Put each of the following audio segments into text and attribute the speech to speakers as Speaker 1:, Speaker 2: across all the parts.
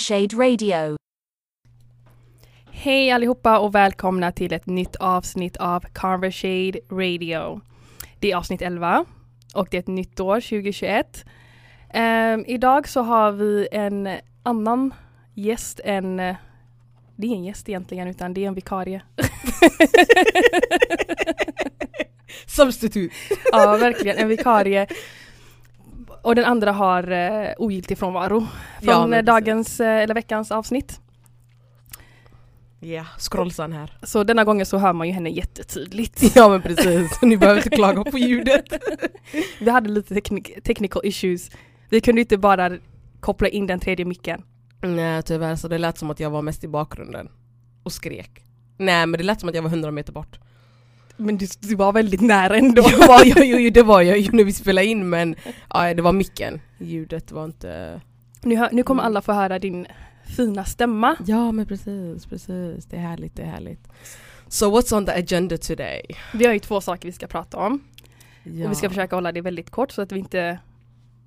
Speaker 1: Conversade Radio.
Speaker 2: Hej allihopa och välkomna till ett nytt avsnitt av Conversade Radio. Det är avsnitt 11 och det är ett nytt år 2021. Um, idag så har vi en annan gäst än det är en gäst egentligen utan det är en vikarie.
Speaker 3: Substitut.
Speaker 2: ja verkligen en vikarie. Och den andra har uh, ogiltig frånvaro från ja, dagens uh, eller veckans avsnitt.
Speaker 3: Ja, yeah, scrollsan här.
Speaker 2: Så denna gången så hör man ju henne jättetydligt.
Speaker 3: Ja men precis, ni behöver inte klaga på ljudet.
Speaker 2: Vi hade lite teknik technical issues. Vi kunde inte bara koppla in den tredje micken.
Speaker 3: Nej tyvärr, så det lät som att jag var mest i bakgrunden och skrek. Nej men det lät som att jag var hundra meter bort.
Speaker 2: Men du, du, var väldigt nära ändå.
Speaker 3: jo, jo, det var jag ju när vi spelade in men ja, det var micken. Ljudet var inte...
Speaker 2: Nu, hör, nu kommer alla få höra din fina stämma.
Speaker 3: Ja men precis, precis. Det är härligt, det är härligt. So what's on the agenda today?
Speaker 2: Vi har ju två saker vi ska prata om. Ja. Och vi ska försöka hålla det väldigt kort så att vi inte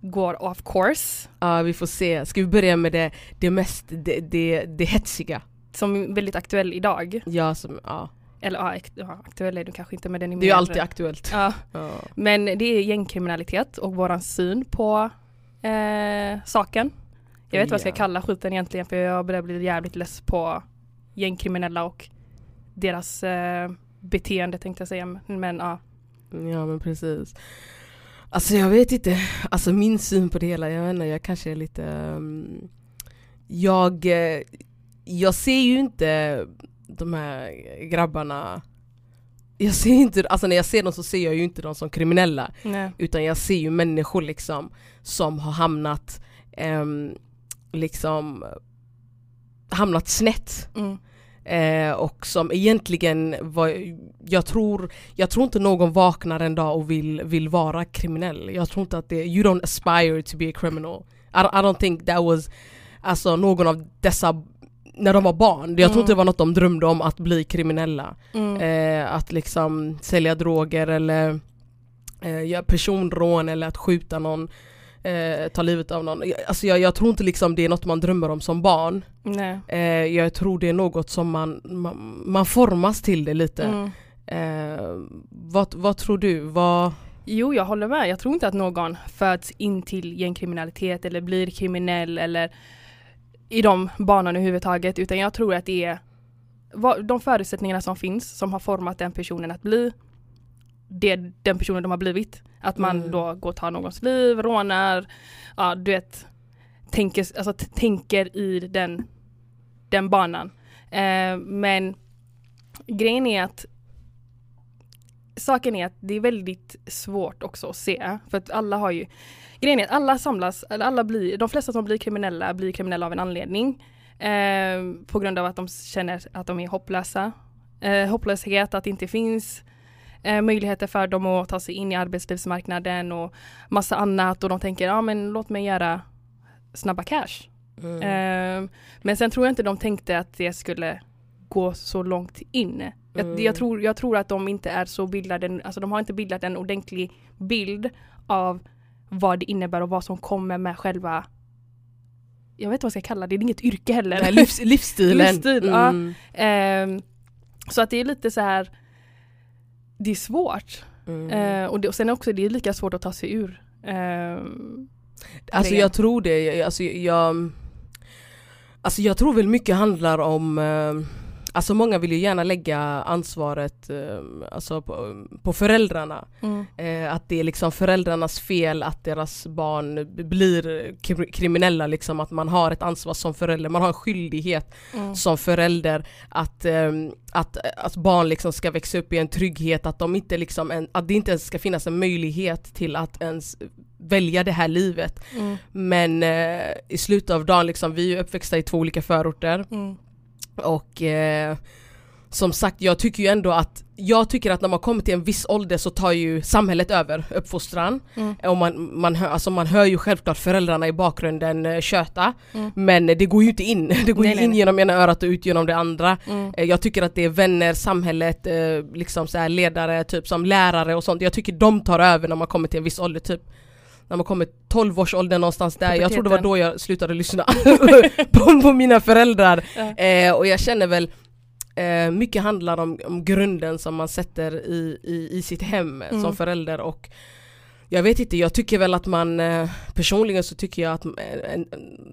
Speaker 2: går off course.
Speaker 3: Ja vi får se. Ska vi börja med det, det mest, det, det, det hetsiga?
Speaker 2: Som är väldigt aktuell idag.
Speaker 3: Ja, som, ja.
Speaker 2: Eller ja, aktuell är du kanske inte men den är
Speaker 3: Det är ju alltid aktuellt.
Speaker 2: Ja. ja. Men det är gängkriminalitet och våran syn på eh, saken. Jag vet yeah. vad jag ska kalla skiten egentligen för jag börjar bli jävligt less på gängkriminella och deras eh, beteende tänkte jag säga. Men ja.
Speaker 3: Ja men precis. Alltså jag vet inte, alltså min syn på det hela, jag vet inte, jag kanske är lite um, Jag, eh, jag ser ju inte de här grabbarna jag ser inte, alltså när jag ser dem så ser jag ju inte dem som kriminella
Speaker 2: Nej.
Speaker 3: Utan jag ser ju människor liksom som har hamnat um, liksom hamnat snett.
Speaker 2: Mm.
Speaker 3: Eh, och som egentligen var, jag tror, jag tror inte någon vaknar en dag och vill, vill vara kriminell. Jag tror inte att det, you don't aspire to be a criminal. I, I don't think that was, alltså någon av dessa när de var barn, jag tror mm. inte det var något de drömde om att bli kriminella.
Speaker 2: Mm.
Speaker 3: Eh, att liksom sälja droger eller eh, göra personrån eller att skjuta någon eh, ta livet av någon. Alltså jag, jag, tror inte liksom det är något man drömmer om som barn. Eh, jag tror det är något som man, man, man formas till det lite.
Speaker 2: Mm.
Speaker 3: Eh, vad, vad tror du? Vad...
Speaker 2: Jo jag håller med, jag tror inte att någon föds in till gängkriminalitet eller blir kriminell eller i de banorna överhuvudtaget utan jag tror att det är de förutsättningarna som finns som har format den personen att bli det, den personen de har blivit. Att man mm. då går och tar någons liv, rånar, ja du vet, tänker, alltså, tänker i den, den banan. Eh, men grejen är att Saken är att det är väldigt svårt också att se för att alla har ju Grejen är att alla samlas, alla blir, de flesta som blir kriminella blir kriminella av en anledning. Eh, på grund av att de känner att de är hopplösa. Eh, hopplöshet, att det inte finns eh, möjligheter för dem att ta sig in i arbetslivsmarknaden och massa annat och de tänker ja men låt mig göra snabba cash. Mm. Eh, men sen tror jag inte de tänkte att det skulle gå så långt in. Mm. Jag, jag, tror, jag tror att de inte är så bildade, alltså de har inte bildat en ordentlig bild av vad det innebär och vad som kommer med själva jag vet inte vad jag ska kalla det, det är inget yrke heller.
Speaker 3: Nej, livs, livsstilen.
Speaker 2: Livsstil, mm. ja. eh, så att det är lite så här det är svårt. Mm. Eh, och, det, och sen också det är lika svårt att ta sig ur. Eh,
Speaker 3: alltså jag tror det, alltså jag, alltså jag tror väl mycket handlar om eh, Alltså många vill ju gärna lägga ansvaret eh, alltså på, på föräldrarna.
Speaker 2: Mm.
Speaker 3: Eh, att det är liksom föräldrarnas fel att deras barn blir kriminella, liksom, att man har ett ansvar som förälder, man har en skyldighet mm. som förälder att, eh, att, att barn liksom ska växa upp i en trygghet, att, de inte liksom en, att det inte ens ska finnas en möjlighet till att ens välja det här livet.
Speaker 2: Mm.
Speaker 3: Men eh, i slutet av dagen, liksom, vi är uppväxta i två olika förorter
Speaker 2: mm.
Speaker 3: Och eh, som sagt, jag tycker ju ändå att jag tycker att när man kommer till en viss ålder så tar ju samhället över uppfostran.
Speaker 2: Mm.
Speaker 3: Och man, man, hör, alltså man hör ju självklart föräldrarna i bakgrunden eh, köta.
Speaker 2: Mm.
Speaker 3: Men det går ju inte in, det går nej, in nej. genom ena örat och ut genom det andra.
Speaker 2: Mm.
Speaker 3: Eh, jag tycker att det är vänner, samhället, eh, liksom så här ledare, typ som lärare och sånt. Jag tycker de tar över när man kommer till en viss ålder typ. När man kommer 12 års åldern någonstans där, jag tror det var då jag slutade lyssna på, på mina föräldrar.
Speaker 2: Ja.
Speaker 3: Eh, och jag känner väl eh, mycket handlar om, om grunden som man sätter i, i, i sitt hem
Speaker 2: Mm.
Speaker 3: som förälder och jag vet inte, jag tycker väl att man eh, personligen så tycker jag att eh, en,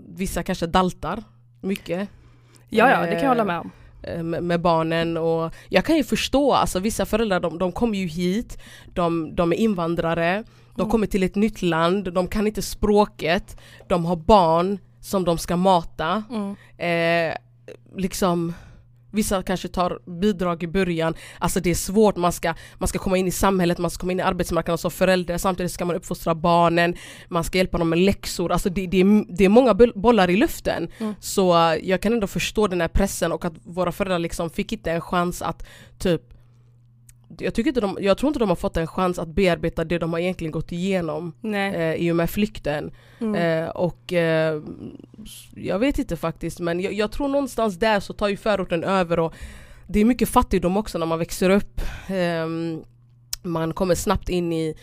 Speaker 3: vissa kanske daltar mycket
Speaker 2: Ja, ja, det kan jag
Speaker 3: Eh,
Speaker 2: hålla med om.
Speaker 3: eh, med, med barnen och jag kan ju förstå, alltså vissa föräldrar de, de kommer ju hit, de, de är invandrare, de
Speaker 2: Mm.
Speaker 3: kommer till ett nytt land, de kan inte språket, de har barn som de ska mata.
Speaker 2: Mm.
Speaker 3: Eh, liksom Vissa kanske tar bidrag i början, alltså det är svårt, man ska, man ska komma in i samhället, man ska komma in i arbetsmarknaden som förälder, samtidigt ska man uppfostra barnen, man ska hjälpa dem med läxor, alltså det, det, är, det är många boll- bollar i luften.
Speaker 2: Mm.
Speaker 3: Så eh, jag kan ändå förstå den här pressen och att våra föräldrar liksom fick inte en chans att typ jag, tycker inte de, jag tror inte de har fått en chans att bearbeta det de har egentligen gått igenom
Speaker 2: Nej.
Speaker 3: eh, i och med flykten.
Speaker 2: Mm.
Speaker 3: Eh, och eh, jag vet inte faktiskt men jag, jag tror någonstans där så tar ju förorten över och det är mycket fattigdom också när man växer upp. Ehm, man kommer snabbt in i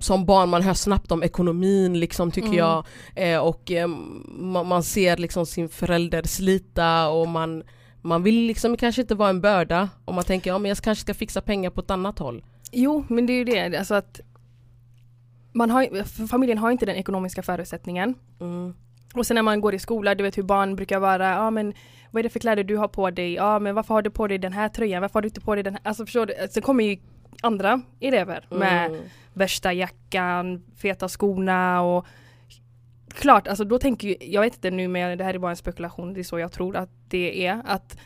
Speaker 3: som barn, man hör snabbt om ekonomin liksom tycker
Speaker 2: Mm.
Speaker 3: jag eh, och eh, man, man ser liksom sin förälder slita och man man vill liksom kanske inte vara en börda och man tänker ja men jag kanske ska fixa pengar på ett annat håll.
Speaker 2: Jo, men det är ju det, alltså att man har, familjen har inte den ekonomiska förutsättningen.
Speaker 3: Mm.
Speaker 2: Och sen när man går i skola, du vet hur barn brukar vara, ja men vad är det för kläder du har på dig? Ja men varför har du på dig den här tröjan? Varför har du inte på dig den här? Alltså förstår du? Sen kommer ju andra elever med
Speaker 3: Mm.
Speaker 2: värsta jackan, feta skorna och Klart, alltså då tänker ju, jag vet inte nu men det här är bara en spekulation, det är så jag tror att det är, att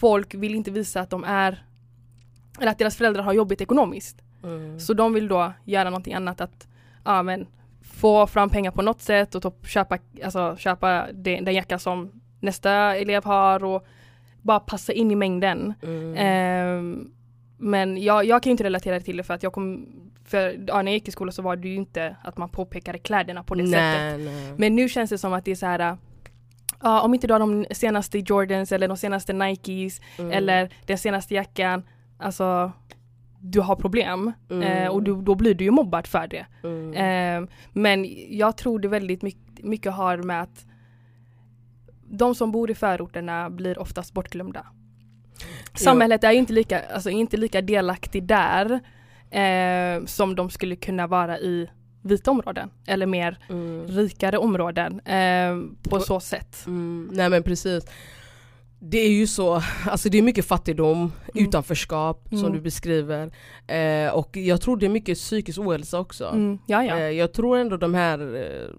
Speaker 2: folk vill inte visa att de är eller att deras föräldrar har jobbigt ekonomiskt.
Speaker 3: Mm.
Speaker 2: Så de vill då göra någonting annat att ja, men, få fram pengar på något sätt och typ köpa, alltså, köpa den, den jacka som nästa elev har och bara passa in i mängden.
Speaker 3: Mm.
Speaker 2: Ehm, men jag, jag kan ju inte relatera till det för att jag kom, för ja, när jag gick i skolan så var det ju inte att man påpekade kläderna på det sättet.
Speaker 3: nej, nej.
Speaker 2: Men nu känns det som att det är så här Ja, om inte du har de senaste Jordans eller de senaste Nikes
Speaker 3: Mm.
Speaker 2: eller den senaste jackan, alltså du har problem
Speaker 3: Mm.
Speaker 2: eh, och du, då blir du ju mobbad för det.
Speaker 3: Mm.
Speaker 2: Eh, men jag tror det väldigt mycket, mycket har med att de som bor i förorterna blir oftast bortglömda. Samhället är inte lika, alltså, inte lika delaktig där eh, som de skulle kunna vara i vita områden eller mer
Speaker 3: Mm.
Speaker 2: rikare områden eh, på
Speaker 3: Och-
Speaker 2: så sätt.
Speaker 3: Mm, nej men precis. Det är ju så, alltså det är mycket fattigdom,
Speaker 2: Mm.
Speaker 3: utanförskap som
Speaker 2: Mm.
Speaker 3: du beskriver. Eh, och jag tror det är mycket psykisk ohälsa också.
Speaker 2: Mm, ja, ja.
Speaker 3: Eh, jag tror ändå de här, eh,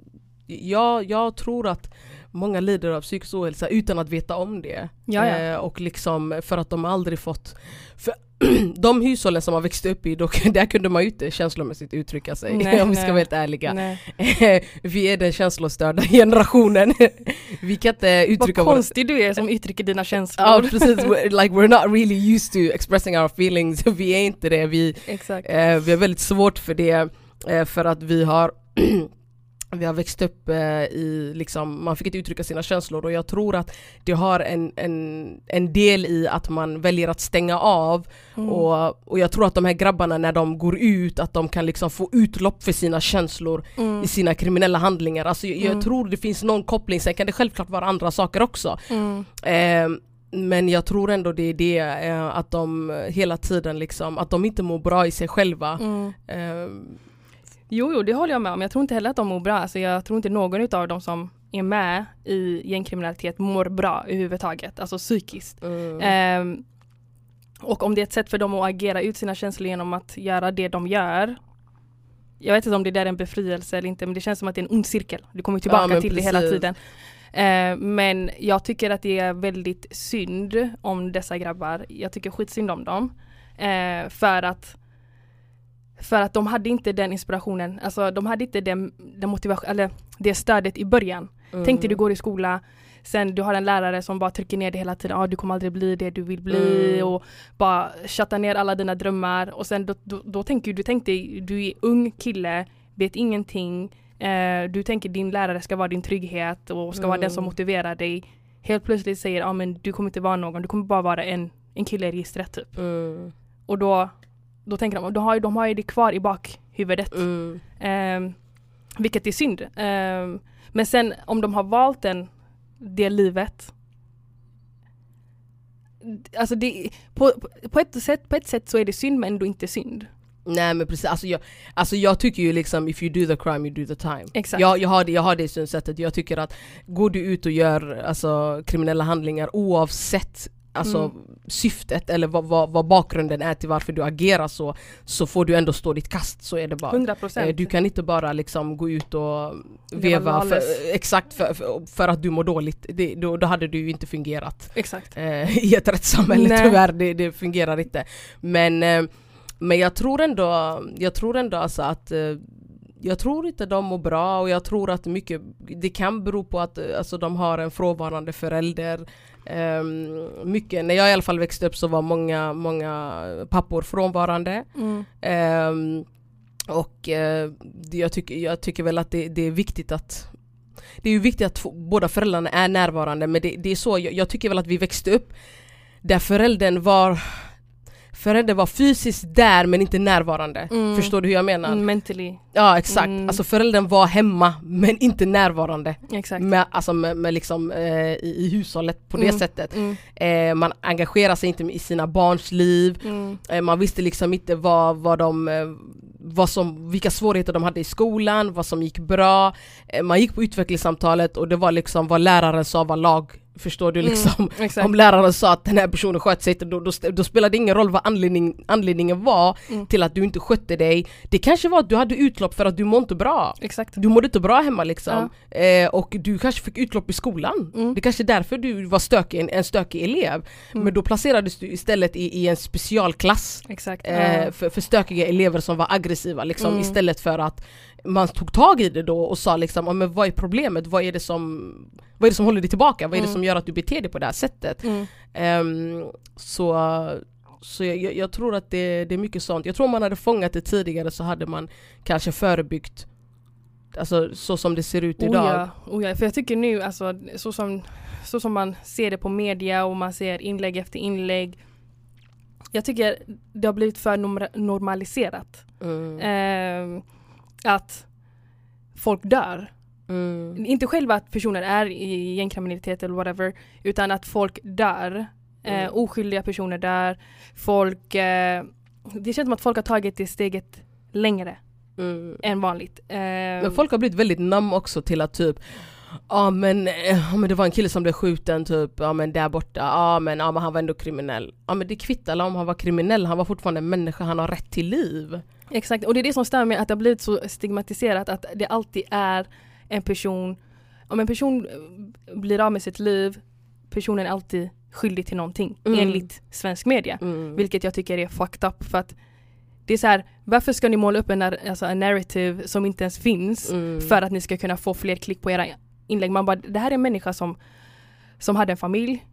Speaker 3: jag, jag tror att många lider av psykisk ohälsa utan att veta om det. Eh, och liksom för att de aldrig fått, för de hushållen som har växt upp i, då, där kunde man ju inte känslomässigt uttrycka sig
Speaker 2: Nej,
Speaker 3: om vi ska
Speaker 2: nej.
Speaker 3: vara helt ärliga.
Speaker 2: Nej.
Speaker 3: vi är den känslostörda generationen. vi kan inte uttrycka
Speaker 2: Vad
Speaker 3: våra...
Speaker 2: konstig du är som uttrycker dina känslor.
Speaker 3: Ja precis, we're, like we're not really used to expressing our feelings, vi är inte det, vi, eh, vi har väldigt svårt för det eh, för att vi har vi har växt upp eh, i, liksom, man fick inte uttrycka sina känslor och jag tror att det har en, en, en del i att man väljer att stänga av
Speaker 2: Mm.
Speaker 3: och, och jag tror att de här grabbarna när de går ut, att de kan liksom få utlopp för sina känslor
Speaker 2: Mm.
Speaker 3: i sina kriminella handlingar. Alltså jag, jag
Speaker 2: Mm.
Speaker 3: tror det finns någon koppling, sen kan det självklart vara andra saker också. Eh, men jag tror ändå det är det, eh, att de hela tiden liksom, att de inte mår bra i sig själva. Eh,
Speaker 2: Jo, jo, det håller jag med om. Jag tror inte heller att de mår bra. Alltså, jag tror inte någon av dem som är med i gängkriminalitet mår bra överhuvudtaget, alltså psykiskt.
Speaker 3: mm,
Speaker 2: Ehm, och om det är ett sätt för dem att agera ut sina känslor genom att göra det de gör. Jag vet inte om det där är en befrielse eller inte, men det känns som att det är en ond cirkel. Du kommer tillbaka
Speaker 3: men
Speaker 2: till det hela
Speaker 3: precis.
Speaker 2: tiden. Ehm, men jag tycker att det är väldigt synd om dessa grabbar. Jag tycker skitsynd om dem. Ehm, för att för att de hade inte den inspirationen, alltså de hade inte den, den motivation, eller det stödet i början.
Speaker 3: mm,
Speaker 2: Tänk dig du går i skola, sen du har en lärare som bara trycker ner dig hela tiden, ah, du kommer aldrig bli det du vill bli
Speaker 3: Mm.
Speaker 2: och bara chattar ner alla dina drömmar och sen då, då, då tänker du, tänk dig, du är ung kille, vet ingenting, eh, du tänker din lärare ska vara din trygghet och ska vara den som
Speaker 3: Mm.
Speaker 2: motiverar dig. Helt plötsligt säger, ah, men du kommer inte vara någon, du kommer bara vara en, en kille i registret typ.
Speaker 3: mm,
Speaker 2: Och då, då tänker de, de har, ju- de har ju det kvar i bakhuvudet.
Speaker 3: mm,
Speaker 2: Ehm, Vilket är synd. Eh, men sen om de har valt den, det livet Alltså det, på, på, ett sätt, på ett sätt så är det synd men ändå inte synd.
Speaker 3: Nej men precis, alltså jag, alltså jag tycker ju liksom if you do the crime you do the time.
Speaker 2: Exakt.
Speaker 3: Jag, jag, har det, jag har det synsättet, jag tycker att går du ut och gör alltså, kriminella handlingar oavsett alltså, mm. syftet eller vad, vad, vad, bakgrunden är till varför du agerar så så får du ändå stå ditt kast, så är det bara.
Speaker 2: 100%.
Speaker 3: Eh, du kan inte bara liksom gå ut och veva för, exakt för, för, att du mår dåligt, det, då, då hade du inte fungerat
Speaker 2: exakt.
Speaker 3: Eh, i ett rättssamhälle Nej. tyvärr, det, det fungerar inte. Men eh, men jag tror ändå, jag tror ändå alltså att eh, jag tror inte de mår bra och jag tror att mycket, det kan bero på att alltså, de har en frånvarande förälder. Um, mycket, när jag i alla fall växte upp så var många, många pappor frånvarande. Mm. Um, och uh, jag, tycker, jag tycker väl att det, det, är viktigt att det är ju viktigt att båda föräldrarna är närvarande men det, det är så, jag, jag tycker väl att vi växte upp där föräldern var föräldern var fysiskt där men inte närvarande. Mm. Förstår du hur jag menar?
Speaker 2: Mm, mentally.
Speaker 3: Ja exakt, mm. alltså föräldern var hemma men inte närvarande.
Speaker 2: Exakt.
Speaker 3: Med, alltså med, med liksom, eh, i, i hushållet på det mm. sättet. Mm. Eh, man engagerar sig inte i sina barns liv, mm. eh, man visste liksom inte vad, vad de eh, vad som, vilka svårigheter de hade i skolan, vad som gick bra. Eh, man gick på utvecklingssamtalet och det var liksom vad läraren sa var lag Förstår du mm, liksom? Mm, om läraren sa att den här personen sköt sig då, då, då spelade det ingen roll vad anledning, anledningen var mm. till att du inte skötte dig. Det kanske var att du hade utlopp för att du mådde bra.
Speaker 2: Exakt.
Speaker 3: Du mådde inte bra hemma liksom. Ja. Eh, och du kanske fick utlopp i skolan. Mm. Det kanske är därför du var stökig, en, en stökig elev. Mm. Men då placerades du istället i, i en specialklass. Eh, för, för stökiga elever som var aggressiva liksom, mm. istället för att man tog tag i det då och sa liksom, men vad är problemet? Vad är det som, vad är det som håller dig tillbaka? Vad är det mm. som gör att du beter dig på det här sättet? Um, så så jag, jag, tror att det, det, är mycket sånt. Jag tror om man hade fångat det tidigare så hade man kanske förebyggt Alltså så som det ser ut idag.
Speaker 2: Oh ja, oh ja. för jag tycker nu alltså så som, så som man ser det på media och man ser inlägg efter inlägg Jag tycker det har blivit för normaliserat. Mm. Eh, att folk dör. Mm. Inte själva att personer är i gängkriminalitet eller whatever utan att folk dör. Eh, mm. Eh, oskyldiga personer dör. Folk, eh, det känns som att folk har tagit det steget längre mm. än vanligt. Eh,
Speaker 3: men folk har blivit väldigt namn också till att typ Ja men, ja men det var en kille som blev skjuten typ, ja men där borta, ja men, ja, men han var ändå kriminell. Ja men det kvittar om han var kriminell, han var fortfarande en människa, han har rätt till liv.
Speaker 2: Exakt, och det är det som stämmer med att det har blivit så stigmatiserat att det alltid är en person, om en person blir av med sitt liv, personen är alltid skyldig till någonting mm. enligt svensk media. Mm. Vilket jag tycker är fucked up för att det är så här, varför ska ni måla upp en, alltså, en narrative som inte ens finns mm. för att ni ska kunna få fler klick på era inlägg. Man bara, det här är en människa som, som hade en familj,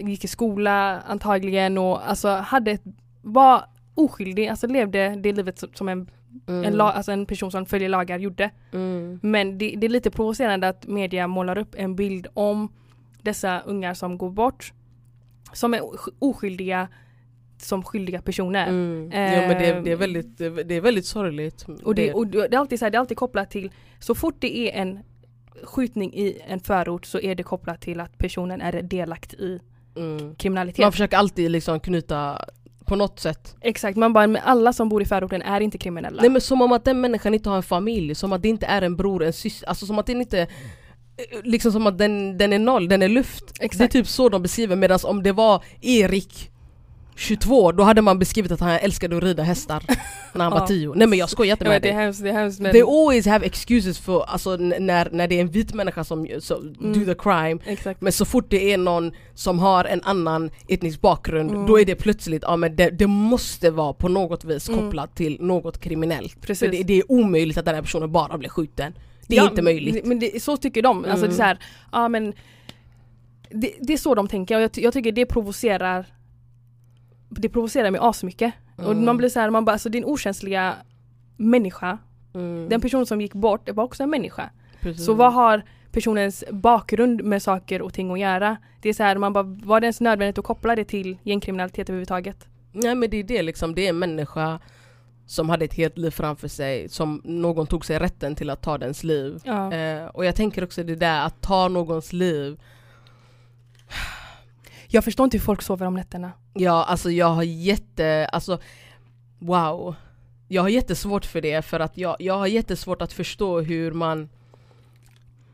Speaker 2: gick i skola antagligen och alltså hade ett, var oskyldig, alltså levde det livet som en, mm. en, la, alltså en person som följer lagar gjorde. Mm. Men det, det, är lite provocerande att media målar upp en bild om dessa ungar som går bort som är oskyldiga som skyldiga personer.
Speaker 3: Mm. Eh, ja men det, det, är väldigt, det är väldigt sorgligt.
Speaker 2: Och det, och det, är alltid så här, det är alltid kopplat till, så fort det är en skjutning i en förort så är det kopplat till att personen är delaktig i mm. kriminalitet.
Speaker 3: Man försöker alltid liksom knyta på något sätt.
Speaker 2: Exakt, man bara, men alla som bor i förorten är inte kriminella.
Speaker 3: Nej men som om att den människan inte har en familj, som att det inte är en bror, en syster, alltså som att den inte Liksom som att den, den är noll, den är luft. Exakt. Det är typ så de beskriver medan om det var Erik 22, då hade man beskrivit att han älskade att rida hästar när han var 10. Nej men jag skojar inte med
Speaker 2: dig. Det hemskt, det hemskt,
Speaker 3: men... They always have excuses för, alltså när, när det är en vit människa som so, mm. do the crime.
Speaker 2: Exakt.
Speaker 3: Men så fort det är någon som har en annan etnisk bakgrund, mm. då är det plötsligt, ja men det, det måste vara på något vis mm. kopplat mm. till något kriminellt.
Speaker 2: Precis.
Speaker 3: För det, det, är omöjligt att den här personen bara blir skjuten. Det är ja, inte möjligt.
Speaker 2: Men det, så tycker de. Alltså det är mm. så här, ja men det, det, är så de tänker och jag, jag tycker det provocerar det provocerar mig asmycket. Mm. Och man blir så här, man bara alltså din okänsliga människa, mm. den person som gick bort var också en människa. Precis. Så vad har personens bakgrund med saker och ting att göra? Det är så här, man bara, var det ens nödvändigt att koppla det till gängkriminalitet överhuvudtaget?
Speaker 3: Nej men det är det liksom, det är en människa som hade ett helt liv framför sig, som någon tog sig rätten till att ta dens liv.
Speaker 2: Ja.
Speaker 3: Eh, och jag tänker också det där att ta någons liv,
Speaker 2: jag förstår inte hur folk sover om nätterna.
Speaker 3: ja alltså jag har jätte, alltså wow. Jag har jättesvårt för det för att jag, jag har jättesvårt att förstå hur man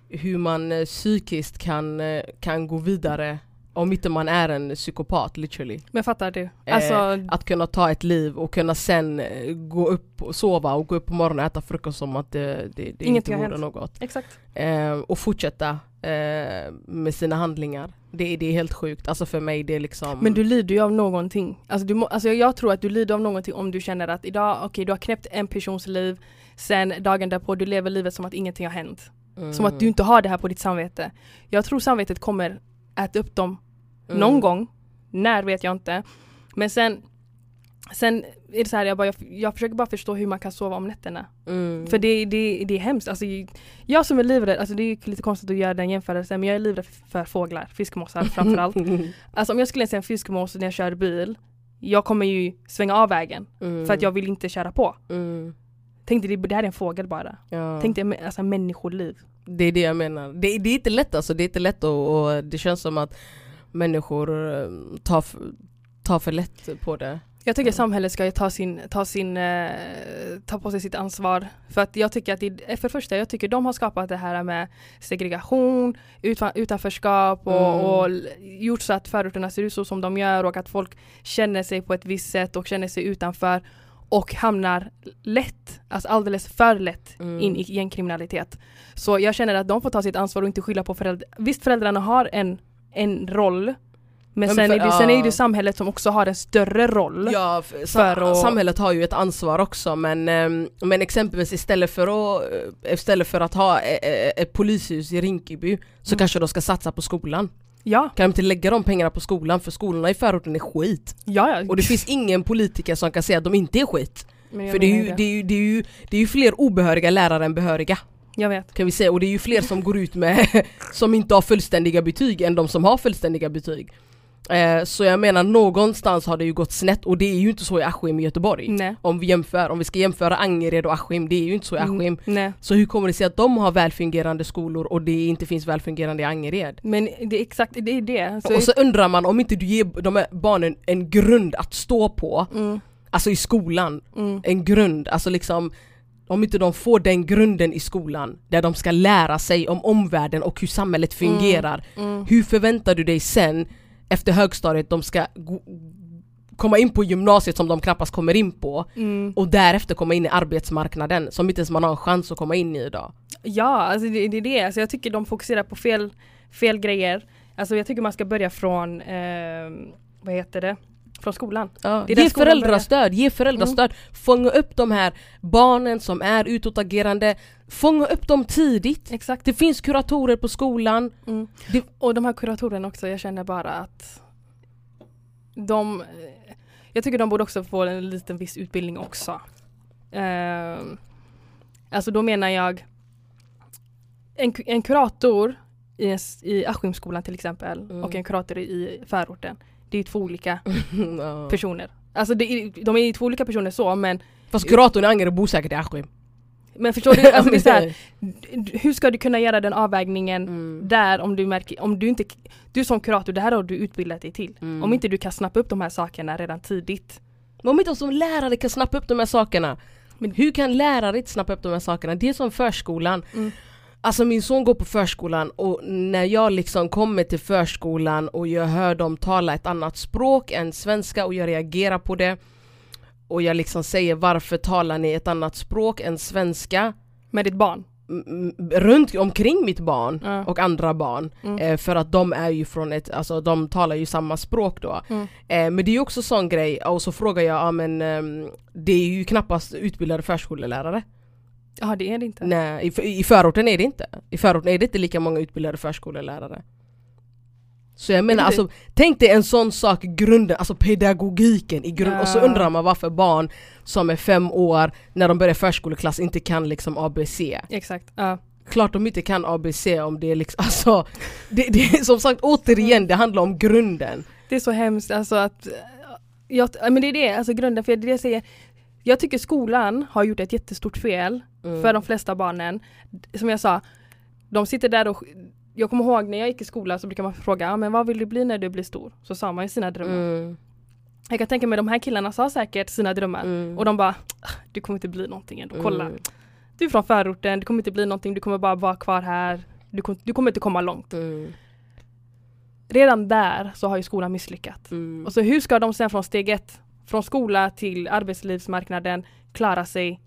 Speaker 3: hur man eh, psykiskt kan, eh, kan gå vidare om inte man är en psykopat literally.
Speaker 2: Men fattar du?
Speaker 3: Eh,
Speaker 2: Alltså,
Speaker 3: Att kunna ta ett liv och kunna sen eh, gå upp och sova och gå upp på morgonen och äta frukost som att det, det, det inte vore något.
Speaker 2: exakt.
Speaker 3: Eh, och fortsätta eh, med sina handlingar. Det, det är helt sjukt, alltså för mig det är liksom
Speaker 2: Men du lider ju av någonting. Alltså, du må, alltså jag tror att du lider av någonting om du känner att idag, okej du har knäppt en persons liv, sen dagen därpå du lever livet som att ingenting har hänt.
Speaker 3: mm,
Speaker 2: Som att du inte har det här på ditt samvete. Jag tror samvetet kommer äta upp dem
Speaker 3: mm,
Speaker 2: någon gång. När vet jag inte. Men sen Sen är det så här, jag, bara, jag, jag försöker bara förstå hur man kan sova om nätterna.
Speaker 3: mm,
Speaker 2: För det, det, det är hemskt. Alltså, jag som är livrädd, alltså det är lite konstigt att göra den jämförelsen men jag är livrädd för fåglar, fiskmåsar framförallt. Alltså om jag skulle se en fiskmås när jag kör bil, jag kommer ju svänga av vägen
Speaker 3: mm,
Speaker 2: för att jag vill inte köra på.
Speaker 3: mm,
Speaker 2: Tänk dig, det, här är en fågel bara.
Speaker 3: ja.
Speaker 2: Tänk dig alltså, människoliv.
Speaker 3: Det är det jag menar. Det, det är inte lätt alltså, det är inte lätt och, och det känns som att människor eh, tar, tar för lätt på det.
Speaker 2: Jag tycker
Speaker 3: Ja.
Speaker 2: samhället ska ta, sin, ta, sin, eh, ta på sig sitt ansvar. För att jag tycker att, det, för det första, jag tycker de har skapat det här med segregation, utan, utanförskap och,
Speaker 3: Mm.
Speaker 2: och gjort så att förorterna ser ut så som de gör och att folk känner sig på ett visst sätt och känner sig utanför och hamnar lätt, alltså alldeles för lätt
Speaker 3: Mm.
Speaker 2: in i gängkriminalitet. Så jag känner att de får ta sitt ansvar och inte skylla på föräldrar. Visst föräldrarna har en, en roll men
Speaker 3: Men
Speaker 2: sen,
Speaker 3: för-
Speaker 2: är det, sen är det ju samhället som också har en större roll.
Speaker 3: Ja,
Speaker 2: För
Speaker 3: sa-
Speaker 2: att-
Speaker 3: samhället har ju ett ansvar också men, ehm, men exempelvis istället för att, eh, istället för att ha eh, eh, ett polishus i Rinkeby så
Speaker 2: Mm.
Speaker 3: kanske de ska satsa på skolan.
Speaker 2: Ja,
Speaker 3: Kan de inte lägga de pengarna på skolan för skolorna i förorten är skit.
Speaker 2: ja, ja.
Speaker 3: Och det finns ingen politiker som kan säga att de inte är skit. För det är,
Speaker 2: menar
Speaker 3: ju, det, är ju, det, är ju, det är ju fler obehöriga lärare än behöriga.
Speaker 2: Jag vet.
Speaker 3: Kan vi säga. Och det är ju fler som går ut med som inte har fullständiga betyg än de som har fullständiga betyg. Eh, så jag menar någonstans har det ju gått snett och det är ju inte så i Askim i Göteborg.
Speaker 2: Nej.
Speaker 3: Om vi jämför, om vi ska jämföra Angered och Askim, det är ju inte så i Askim.
Speaker 2: Mm.
Speaker 3: Så hur kommer det sig att de har välfungerande skolor och det inte finns välfungerande i Angered?
Speaker 2: Men det är exakt det är det. Så
Speaker 3: och så undrar man om inte du ger de här barnen en grund att stå på,
Speaker 2: mm,
Speaker 3: alltså i skolan,
Speaker 2: mm,
Speaker 3: en grund, alltså liksom om inte de får den grunden i skolan där de ska lära sig om omvärlden och hur samhället fungerar.
Speaker 2: mm.
Speaker 3: Hur förväntar du dig sen efter högstadiet de ska komma in på gymnasiet som de knappast kommer in på
Speaker 2: Mm.
Speaker 3: och därefter komma in i arbetsmarknaden som inte ens man har en chans att komma in i idag.
Speaker 2: Ja, alltså det, det är det. Alltså jag tycker de fokuserar på fel, fel grejer. Alltså jag tycker man ska börja från, eh, vad heter det, från skolan.
Speaker 3: Ja,
Speaker 2: Det är
Speaker 3: ge föräldrastöd, ge föräldrastöd, fånga upp de här barnen som är utåtagerande, fånga upp dem tidigt.
Speaker 2: Exakt.
Speaker 3: Det finns kuratorer på skolan.
Speaker 2: Mm.
Speaker 3: Det-
Speaker 2: Och de här kuratorerna också, jag känner bara att de, jag tycker de borde också få en liten viss utbildning också. Eh, alltså då menar jag en, en kurator i, en, i Askimskolan till exempel
Speaker 3: Mm.
Speaker 2: och en kurator i förorten. Det är två olika personer. Alltså det är, de är två olika personer så men,
Speaker 3: Fast kuratorn i Angered bor säkert i Askim.
Speaker 2: men förstår du? Alltså det är så här, hur ska du kunna göra den avvägningen
Speaker 3: Mm.
Speaker 2: där om du märker, om du inte, du som kurator, det här har du utbildat dig till.
Speaker 3: Mm.
Speaker 2: Om inte du kan snappa upp de här sakerna redan tidigt.
Speaker 3: Men om inte som lärare kan snappa upp de här sakerna. Men hur kan lärare inte snappa upp de här sakerna? Det är som förskolan.
Speaker 2: Mm.
Speaker 3: Alltså min son går på förskolan och när jag liksom kommer till förskolan och jag hör dem tala ett annat språk än svenska och jag reagerar på det och jag liksom säger varför talar ni ett annat språk än svenska
Speaker 2: Med ditt barn.
Speaker 3: runt omkring mitt barn
Speaker 2: Ja.
Speaker 3: och andra barn
Speaker 2: Mm.
Speaker 3: eh, för att de är ju från ett, alltså de talar ju samma språk då
Speaker 2: Mm.
Speaker 3: eh, men det är ju också sån grej och så frågar jag, ja men ehm, det är ju knappast utbildade förskolelärare
Speaker 2: Ja det är det inte.
Speaker 3: Nej, i, i förorten är det inte. I förorten är det inte lika många utbildade förskolelärare. Så jag menar alltså, tänk dig en sån sak grunden, alltså pedagogiken i grunden. Och så
Speaker 2: Ja.
Speaker 3: undrar man varför barn som är fem år, när de börjar förskoleklass, inte kan liksom ABC.
Speaker 2: Exakt. Ja.
Speaker 3: Klart de inte kan ABC om det är liksom, alltså, det, det som sagt återigen, det handlar om grunden.
Speaker 2: Det är så hemskt alltså att, ja, men det är det, alltså grunden, för det är det jag säger, Jag tycker skolan har gjort ett jättestort fel
Speaker 3: Mm.
Speaker 2: för de flesta barnen. Som jag sa, de sitter där och jag kommer ihåg när jag gick i skolan så brukar man fråga, ah, men vad vill du bli när du blir stor? Så sa man ju sina drömmar.
Speaker 3: Mm.
Speaker 2: Jag kan tänka mig de här killarna sa säkert sina drömmar
Speaker 3: Mm.
Speaker 2: och de bara, "Ah, du kommer inte bli någonting ändå, kolla.
Speaker 3: Mm.
Speaker 2: Du är från förorten, du kommer inte bli någonting, du kommer bara vara kvar här. Du, kom, du kommer inte komma långt.
Speaker 3: Mm.
Speaker 2: Redan där så har ju skolan misslyckats.
Speaker 3: Mm.
Speaker 2: Och så hur ska de sen från steg ett, från skola till arbetslivsmarknaden klara sig?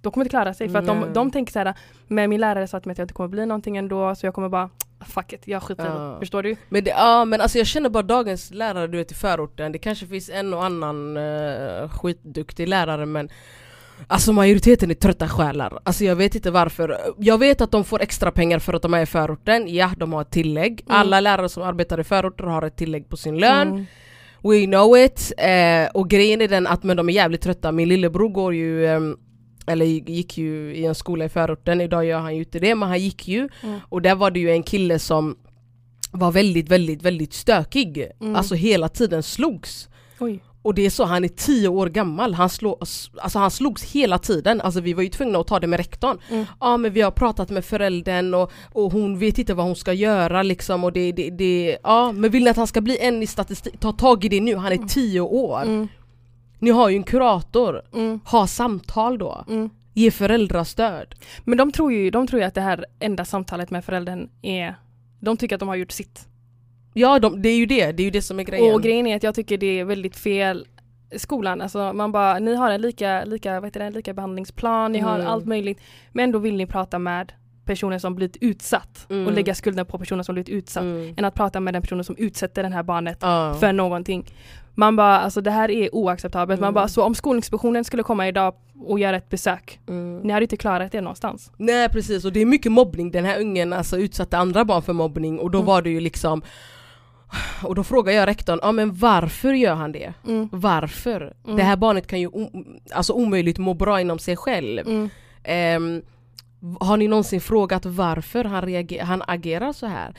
Speaker 2: De kommer inte klara sig för att de,
Speaker 3: Nej.
Speaker 2: de tänker så här, men min lärare sa att jag inte kommer bli någonting ändå så jag kommer bara fuck it, jag skiter
Speaker 3: Ja.
Speaker 2: det. Förstår du?
Speaker 3: Men, det, ja, men alltså jag känner bara dagens lärare du vet i förorten, det kanske finns en och annan uh, skitduktig lärare men Alltså majoriteten är trötta själar, alltså jag vet inte varför. Jag vet att de får extra pengar för att de är i förorten, ja de har ett tillägg.
Speaker 2: Mm.
Speaker 3: Alla lärare som arbetar i förorter har ett tillägg på sin lön.
Speaker 2: Mm.
Speaker 3: We know it. Eh, och grejen är den att men de är jävligt trötta. Min lillebror går ju, ehm, eller gick ju i en skola i förorten, idag gör han ju inte det men han gick ju.
Speaker 2: Mm.
Speaker 3: Och där var det ju en kille som var väldigt, väldigt, väldigt stökig.
Speaker 2: Mm.
Speaker 3: Alltså hela tiden slogs.
Speaker 2: Oj.
Speaker 3: Och det är så, han är tio år gammal, han, slå, alltså han slogs hela tiden. Alltså vi var ju tvungna att ta det med rektorn.
Speaker 2: Mm.
Speaker 3: Ja men vi har pratat med föräldern och, och hon vet inte vad hon ska göra liksom och det, det, det Ja men vill ni att han ska bli en i statistik, ta tag i det nu, han är tio år. Ni har ju en kurator,
Speaker 2: Mm.
Speaker 3: ha samtal då.
Speaker 2: Mm.
Speaker 3: Ge föräldrastöd.
Speaker 2: Men de tror ju de tror ju att det här enda samtalet med föräldern är de tycker att de har gjort sitt.
Speaker 3: Ja de, det är ju det, det är ju det som är grejen.
Speaker 2: Och grejen är att jag tycker det är väldigt fel skolan, alltså man bara, ni har en lika, lika, vad heter det, lika behandlingsplan, ni har
Speaker 3: Mm.
Speaker 2: allt möjligt. Men då vill ni prata med personer som blivit utsatt
Speaker 3: Mm.
Speaker 2: och lägga skulden på personer som blivit utsatt.
Speaker 3: Mm.
Speaker 2: Än att prata med den personen som utsätter det här barnet
Speaker 3: Ja.
Speaker 2: för någonting. Man bara, alltså det här är oacceptabelt. Man
Speaker 3: Mm.
Speaker 2: bara, så om Skolinspektionen skulle komma idag och göra ett besök,
Speaker 3: Mm.
Speaker 2: ni hade inte klarat det någonstans.
Speaker 3: Nej precis och det är mycket mobbning, den här ungen alltså utsatte andra barn för mobbning och då
Speaker 2: Mm.
Speaker 3: var det ju liksom Och då frågar jag rektorn, ja men varför gör han det?
Speaker 2: Mm.
Speaker 3: Varför?
Speaker 2: Mm.
Speaker 3: Det här barnet kan ju alltså omöjligt må bra inom sig själv.
Speaker 2: Mm.
Speaker 3: Ehm, har ni någonsin frågat varför han, reager- han agerar så här?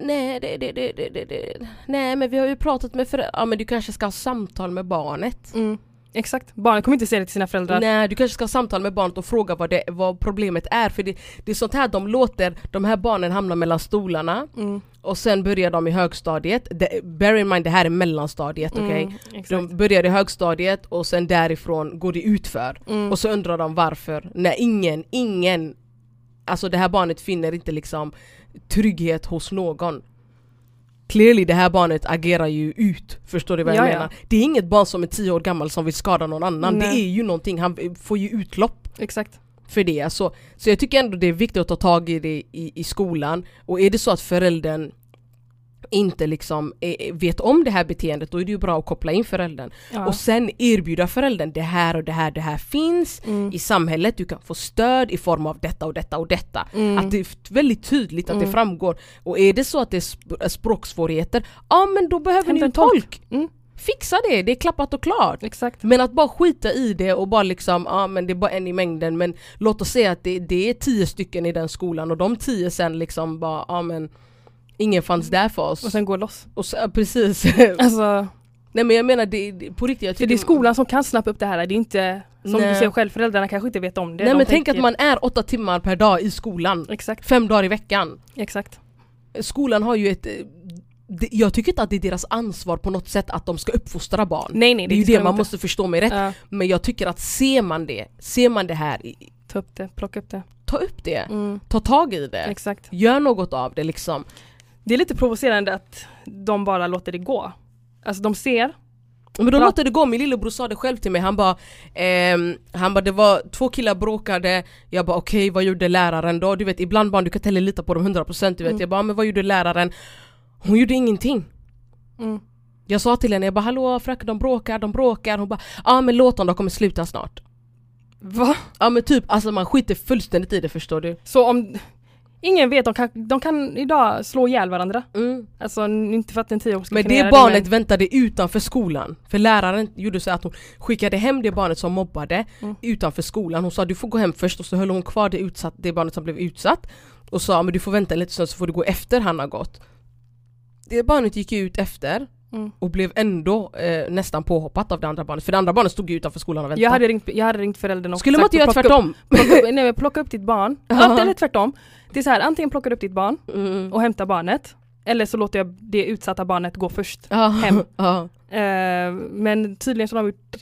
Speaker 3: Nej, det, det, det, det, det. Nej men vi har ju pratat med föräldrar, ja men du kanske ska ha samtal med barnet.
Speaker 2: Mm. Exakt, barnet kommer inte säga det till sina föräldrar.
Speaker 3: Nej, du kanske ska ha samtal med barnet och fråga vad, det, vad problemet är för det, det är sånt här de låter de här barnen hamna mellan stolarna
Speaker 2: Mm.
Speaker 3: och sen börjar de i högstadiet. Det, bear in mind det här är mellanstadiet?
Speaker 2: Mm. Exakt.
Speaker 3: De börjar i högstadiet och sen därifrån går det utför.
Speaker 2: Mm.
Speaker 3: Och så undrar de varför. När ingen, ingen, alltså det här barnet finner inte liksom trygghet hos någon. Clearly det här barnet agerar ju ut, förstår du vad jag
Speaker 2: Ja, ja.
Speaker 3: menar? Det är inget barn som är tio år gammal som vill skada någon annan, det
Speaker 2: Nej.
Speaker 3: är ju någonting, han får ju utlopp
Speaker 2: Exakt.
Speaker 3: för det. Så, så jag tycker ändå det är viktigt att ta tag i det i, i skolan. Och är det så att föräldern inte liksom eh, vet om det här beteendet, då är det ju bra att koppla in föräldern.
Speaker 2: Ja.
Speaker 3: Och sen erbjuda föräldern, det här och det här, det här finns
Speaker 2: Mm.
Speaker 3: i samhället, du kan få stöd i form av detta och detta och detta.
Speaker 2: Mm.
Speaker 3: Att det är väldigt tydligt att det
Speaker 2: Mm.
Speaker 3: framgår. Och är det så att det är sp- språksvårigheter, ja men då behöver
Speaker 2: Hämta
Speaker 3: ni
Speaker 2: en tolk.
Speaker 3: tolk.
Speaker 2: Mm.
Speaker 3: Fixa det, det är klappat och klart.
Speaker 2: Exakt.
Speaker 3: Men att bara skita i det och bara liksom, ja men det är bara en i mängden men låt oss säga att det, det är tio stycken i den skolan och de tio sen liksom bara, ja men ingen fanns där för oss.
Speaker 2: Och sen gå loss.
Speaker 3: Och så, precis.
Speaker 2: Alltså,
Speaker 3: Nej men jag menar det, det, på riktigt, jag tycker
Speaker 2: det är skolan som kan snappa upp det här. Det är inte, som
Speaker 3: Nej.
Speaker 2: du säger själv, föräldrarna kanske inte vet om det.
Speaker 3: Nej
Speaker 2: De
Speaker 3: men tänk att man är åtta timmar per dag i skolan,
Speaker 2: Exakt,
Speaker 3: fem dagar i veckan.
Speaker 2: exakt.
Speaker 3: Skolan har ju ett eh, det- jag tycker inte att det är deras ansvar på något sätt att de ska uppfostra barn.
Speaker 2: Nej nej,
Speaker 3: det är ju det
Speaker 2: de
Speaker 3: man
Speaker 2: inte.
Speaker 3: måste förstå mig rätt.
Speaker 2: Ja,
Speaker 3: Men jag tycker att ser man det, ser man det här, i-
Speaker 2: ta upp det, plocka upp det.
Speaker 3: ta upp det.
Speaker 2: Mm,
Speaker 3: Ta tag i det.
Speaker 2: exakt.
Speaker 3: Gör något av det liksom.
Speaker 2: Det är lite provocerande att de bara låter det gå. Alltså de ser,
Speaker 3: Men då
Speaker 2: Bra.
Speaker 3: låter det gå, min lillebror sa det själv till mig, han bara ehm, Han bara det var två killar bråkade Jag bara okej vad gjorde läraren då? Du vet ibland barn du kan inte heller lita på dem 100% du vet
Speaker 2: Mm.
Speaker 3: Jag bara men vad gjorde läraren? Hon gjorde ingenting
Speaker 2: mm,
Speaker 3: Jag sa till henne, jag bara hallå fröken de bråkar, de bråkar Hon bara ja men låt dem, de kommer sluta snart
Speaker 2: va?
Speaker 3: Ja men typ alltså man skiter fullständigt i det förstår du
Speaker 2: Så om, ingen vet, de kan, de kan idag slå ihjäl varandra.
Speaker 3: mm.
Speaker 2: Alltså inte för att en tioåring ska
Speaker 3: Men det barnet
Speaker 2: men-
Speaker 3: väntade utanför skolan. För läraren gjorde så att hon skickade hem det barnet som mobbade
Speaker 2: Mm.
Speaker 3: utanför skolan. Hon sa du får gå hem först och så höll hon kvar det, utsatt, det barnet som blev utsatt. Och sa men du får vänta lite stund så får du gå efter han har gått. Det barnet gick ut efter
Speaker 2: Mm.
Speaker 3: och blev ändå eh, nästan påhoppat av det andra barnet. För det andra barnet stod ju utanför skolan och väntade.
Speaker 2: Jag hade ringt, jag hade ringt föräldern och
Speaker 3: Skulle man inte göra tvärtom?
Speaker 2: Upp, plocka, upp, nej, men plocka upp ditt barn.
Speaker 3: Ja.
Speaker 2: Eller tvärtom. Det är så här, antingen plockar du upp ditt barn
Speaker 3: Mm.
Speaker 2: och hämtar barnet. Eller så låter jag det utsatta barnet gå först.
Speaker 3: Ja.
Speaker 2: Hem.
Speaker 3: Ja.
Speaker 2: Eh, men tydligen så har de gjort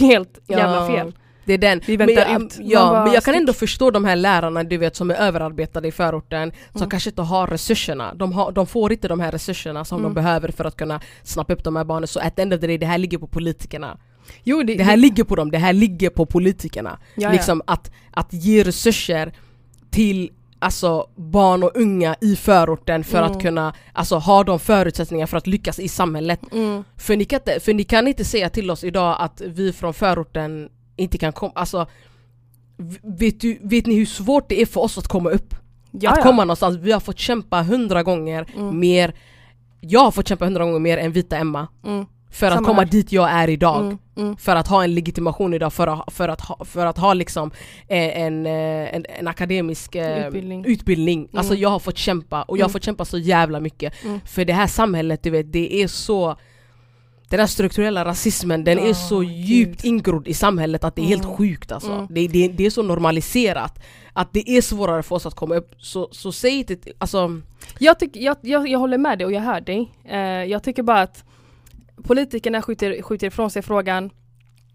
Speaker 2: helt jävla
Speaker 3: Ja.
Speaker 2: fel.
Speaker 3: Det är den.
Speaker 2: Vi väntar
Speaker 3: men jag,
Speaker 2: ut.
Speaker 3: Ja,
Speaker 2: bara
Speaker 3: men jag kan ändå förstå de här lärarna du vet som är överarbetade i förorten som
Speaker 2: Mm.
Speaker 3: kanske inte har resurserna. De, har, de får inte de här resurserna som
Speaker 2: Mm.
Speaker 3: de behöver för att kunna snappa upp de här barnen. Så at the end of the day, det här ligger på politikerna.
Speaker 2: Jo, det,
Speaker 3: Det här ligger på dem, det här ligger på politikerna.
Speaker 2: ja, ja.
Speaker 3: Liksom att, att ge resurser till alltså, barn och unga i förorten för
Speaker 2: Mm.
Speaker 3: att kunna alltså, ha de förutsättningar för att lyckas i samhället.
Speaker 2: Mm.
Speaker 3: För ni, kan inte, för ni kan inte säga till oss idag att vi från förorten inte kan komma, alltså vet, du, vet ni hur svårt det är för oss att komma upp?
Speaker 2: Ja,
Speaker 3: att komma någonstans, vi har fått kämpa hundra gånger
Speaker 2: Mm.
Speaker 3: mer Jag har fått kämpa hundra gånger mer än vita Emma För att komma
Speaker 2: här.
Speaker 3: dit jag är idag
Speaker 2: Mm. Mm.
Speaker 3: För att ha en legitimation idag, för att, för att, ha, för att ha liksom eh, en, eh, en, en akademisk eh,
Speaker 2: Utbildning.
Speaker 3: utbildning. Alltså
Speaker 2: Mm.
Speaker 3: jag har fått kämpa och jag har
Speaker 2: Mm.
Speaker 3: fått kämpa så jävla mycket
Speaker 2: Mm.
Speaker 3: För det här samhället, du vet, det är så den här strukturella rasismen den är
Speaker 2: Ja,
Speaker 3: så
Speaker 2: gud.
Speaker 3: djupt ingrodd i samhället att det är helt
Speaker 2: Mm.
Speaker 3: sjukt alltså.
Speaker 2: Mm.
Speaker 3: Det, det, det är så normaliserat att det är svårare för oss att komma upp. Så, så säg inte alltså
Speaker 2: Jag, tyck, jag, jag, jag håller med dig och jag hör dig. Eh, jag tycker bara att politikerna skjuter, skjuter ifrån sig frågan,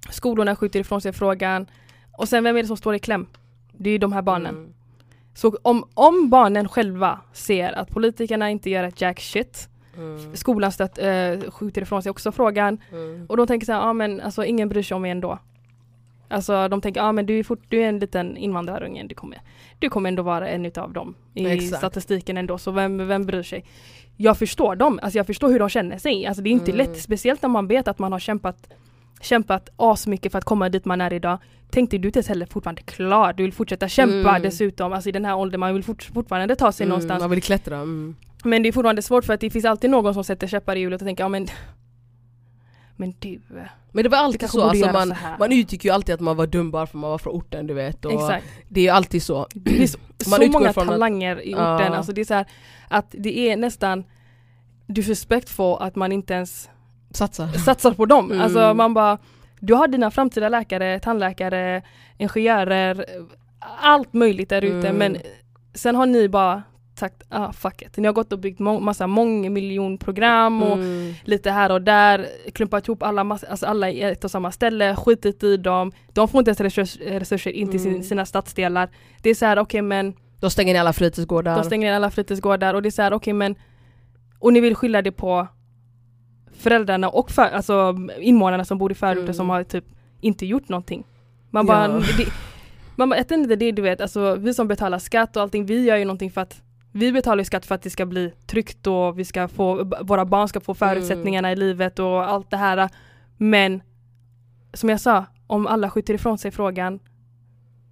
Speaker 2: skolorna skjuter ifrån sig frågan och sen vem är det som står i kläm? Det är ju de här barnen.
Speaker 3: Mm.
Speaker 2: Så om, om barnen själva ser att politikerna inte gör ett jack shit,
Speaker 3: Mm.
Speaker 2: skolan stött, eh, skjuter ifrån sig också frågan
Speaker 3: Mm.
Speaker 2: och de tänker så här, ja ah, men alltså ingen bryr sig om mig ändå. Alltså de tänker, ja ah, men du är, fort, du är en liten invandrarunge, du kommer, du kommer ändå vara en utav dem i
Speaker 3: Exakt.
Speaker 2: statistiken ändå, så vem, vem bryr sig? Jag förstår dem, alltså jag förstår hur de känner sig. Alltså det är inte
Speaker 3: Mm.
Speaker 2: lätt, speciellt när man vet att man har kämpat kämpat asmycket för att komma dit man är idag. Tänk dig, du är inte heller fortfarande klar, du vill fortsätta kämpa
Speaker 3: Mm.
Speaker 2: dessutom, alltså i den här åldern, man vill fort, fortfarande ta sig
Speaker 3: Mm,
Speaker 2: någonstans.
Speaker 3: Man vill klättra. Mm.
Speaker 2: Men det är fortfarande svårt för att det finns alltid någon som sätter käppar i hjulet och tänker, ja men Men du,
Speaker 3: Men det var alltid
Speaker 2: kanske
Speaker 3: så, alltså man,
Speaker 2: så
Speaker 3: man utgick ju alltid att man var dum bara för man var från orten du vet. Och
Speaker 2: Exakt.
Speaker 3: Det är ju alltid så.
Speaker 2: Det finns
Speaker 3: Man
Speaker 2: så många
Speaker 3: från att-
Speaker 2: talanger i orten, alltså det är så här att det är nästan disrespectful att man inte ens
Speaker 3: Satsa.
Speaker 2: satsar på dem.
Speaker 3: Mm.
Speaker 2: Alltså man bara, du har dina framtida läkare, tandläkare, ingenjörer, allt möjligt där ute
Speaker 3: Mm.
Speaker 2: men sen har ni bara sagt ah fuck it. Ni har gått och byggt må- massa mångmiljonprogram och
Speaker 3: Mm.
Speaker 2: lite här och där, klumpat ihop alla, alltså alla i ett och samma ställe, skitit i dem. De får inte ens resurs, resurser in till
Speaker 3: Mm.
Speaker 2: sina stadsdelar. Det är så här, okej men
Speaker 3: Då stänger ni alla fritidsgårdar.
Speaker 2: de stänger ner alla fritidsgårdar och det är så här, okej men och ni vill skylla det på föräldrarna och för, alltså invånarna som bor i förorten
Speaker 3: Mm.
Speaker 2: som har typ inte gjort någonting. Man
Speaker 3: Ja.
Speaker 2: bara, det, man bara, ett det du vet, alltså vi som betalar skatt och allting, vi gör ju någonting för att vi betalar skatt för att det ska bli tryggt och vi ska få, våra barn ska få förutsättningarna i livet och allt det här. Men som jag sa, om alla skjuter ifrån sig frågan,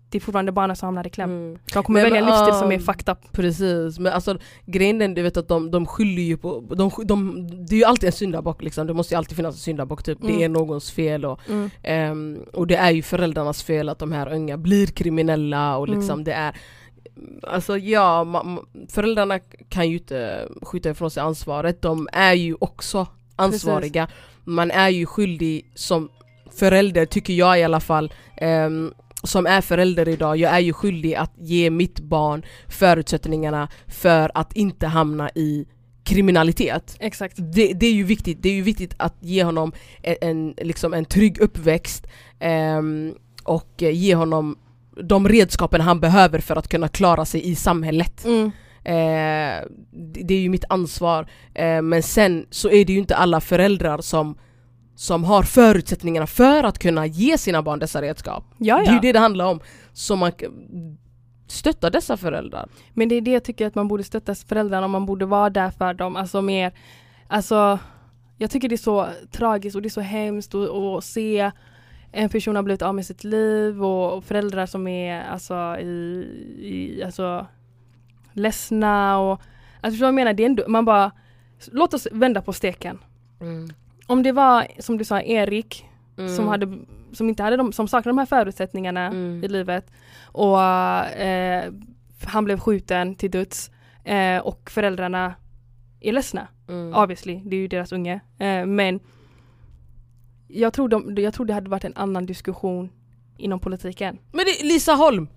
Speaker 2: det är fortfarande barnen som hamnar i kläm.
Speaker 3: Mm.
Speaker 2: De kommer
Speaker 3: Men,
Speaker 2: välja en livsstil
Speaker 3: ah,
Speaker 2: som är fucked up.
Speaker 3: Precis, men alltså grejen är du vet att de, de skyller ju på, de, de, det är ju alltid en syndabock liksom, det måste ju alltid finnas en syndabock typ,
Speaker 2: Mm.
Speaker 3: det är någons fel och,
Speaker 2: Mm.
Speaker 3: ehm, och det är ju föräldrarnas fel att de här unga blir kriminella och liksom
Speaker 2: Mm.
Speaker 3: det är Alltså ja, föräldrarna kan ju inte skjuta ifrån sig ansvaret, de är ju också ansvariga Man är ju skyldig som förälder, tycker jag i alla fall ehm, som är förälder idag, jag är ju skyldig att ge mitt barn förutsättningarna för att inte hamna i kriminalitet.
Speaker 2: Exakt.
Speaker 3: Det, det är ju viktigt, det är ju viktigt att ge honom en, en, liksom en trygg uppväxt ehm, och ge honom de redskapen han behöver för att kunna klara sig i samhället.
Speaker 2: Mm.
Speaker 3: Eh, det är ju mitt ansvar. Eh, men sen så är det ju inte alla föräldrar som, som har förutsättningarna för att kunna ge sina barn dessa redskap.
Speaker 2: Ja,
Speaker 3: Det är ju det det handlar om. Så man stöttar dessa föräldrar.
Speaker 2: Men det är det jag tycker att man borde stötta föräldrarna och man borde vara där för dem. Alltså mer, alltså jag tycker det är så tragiskt och det är så hemskt att se en person ha blivit av med sitt liv och föräldrar som är alltså i, i alltså ledsna och alltså förstår du vad jag menar? Det är ändå, man bara låt oss vända på steken. Om det var som du sa Erik som, hade, som inte hade de, som saknade de här förutsättningarna
Speaker 3: Mm.
Speaker 2: i livet och eh, han blev skjuten till döds eh, och föräldrarna är ledsna.
Speaker 3: Mm.
Speaker 2: Obviously, det är ju deras unge. Eh, men jag tror, de, jag tror det hade varit en annan diskussion inom politiken.
Speaker 3: Men det, Lisa Holm!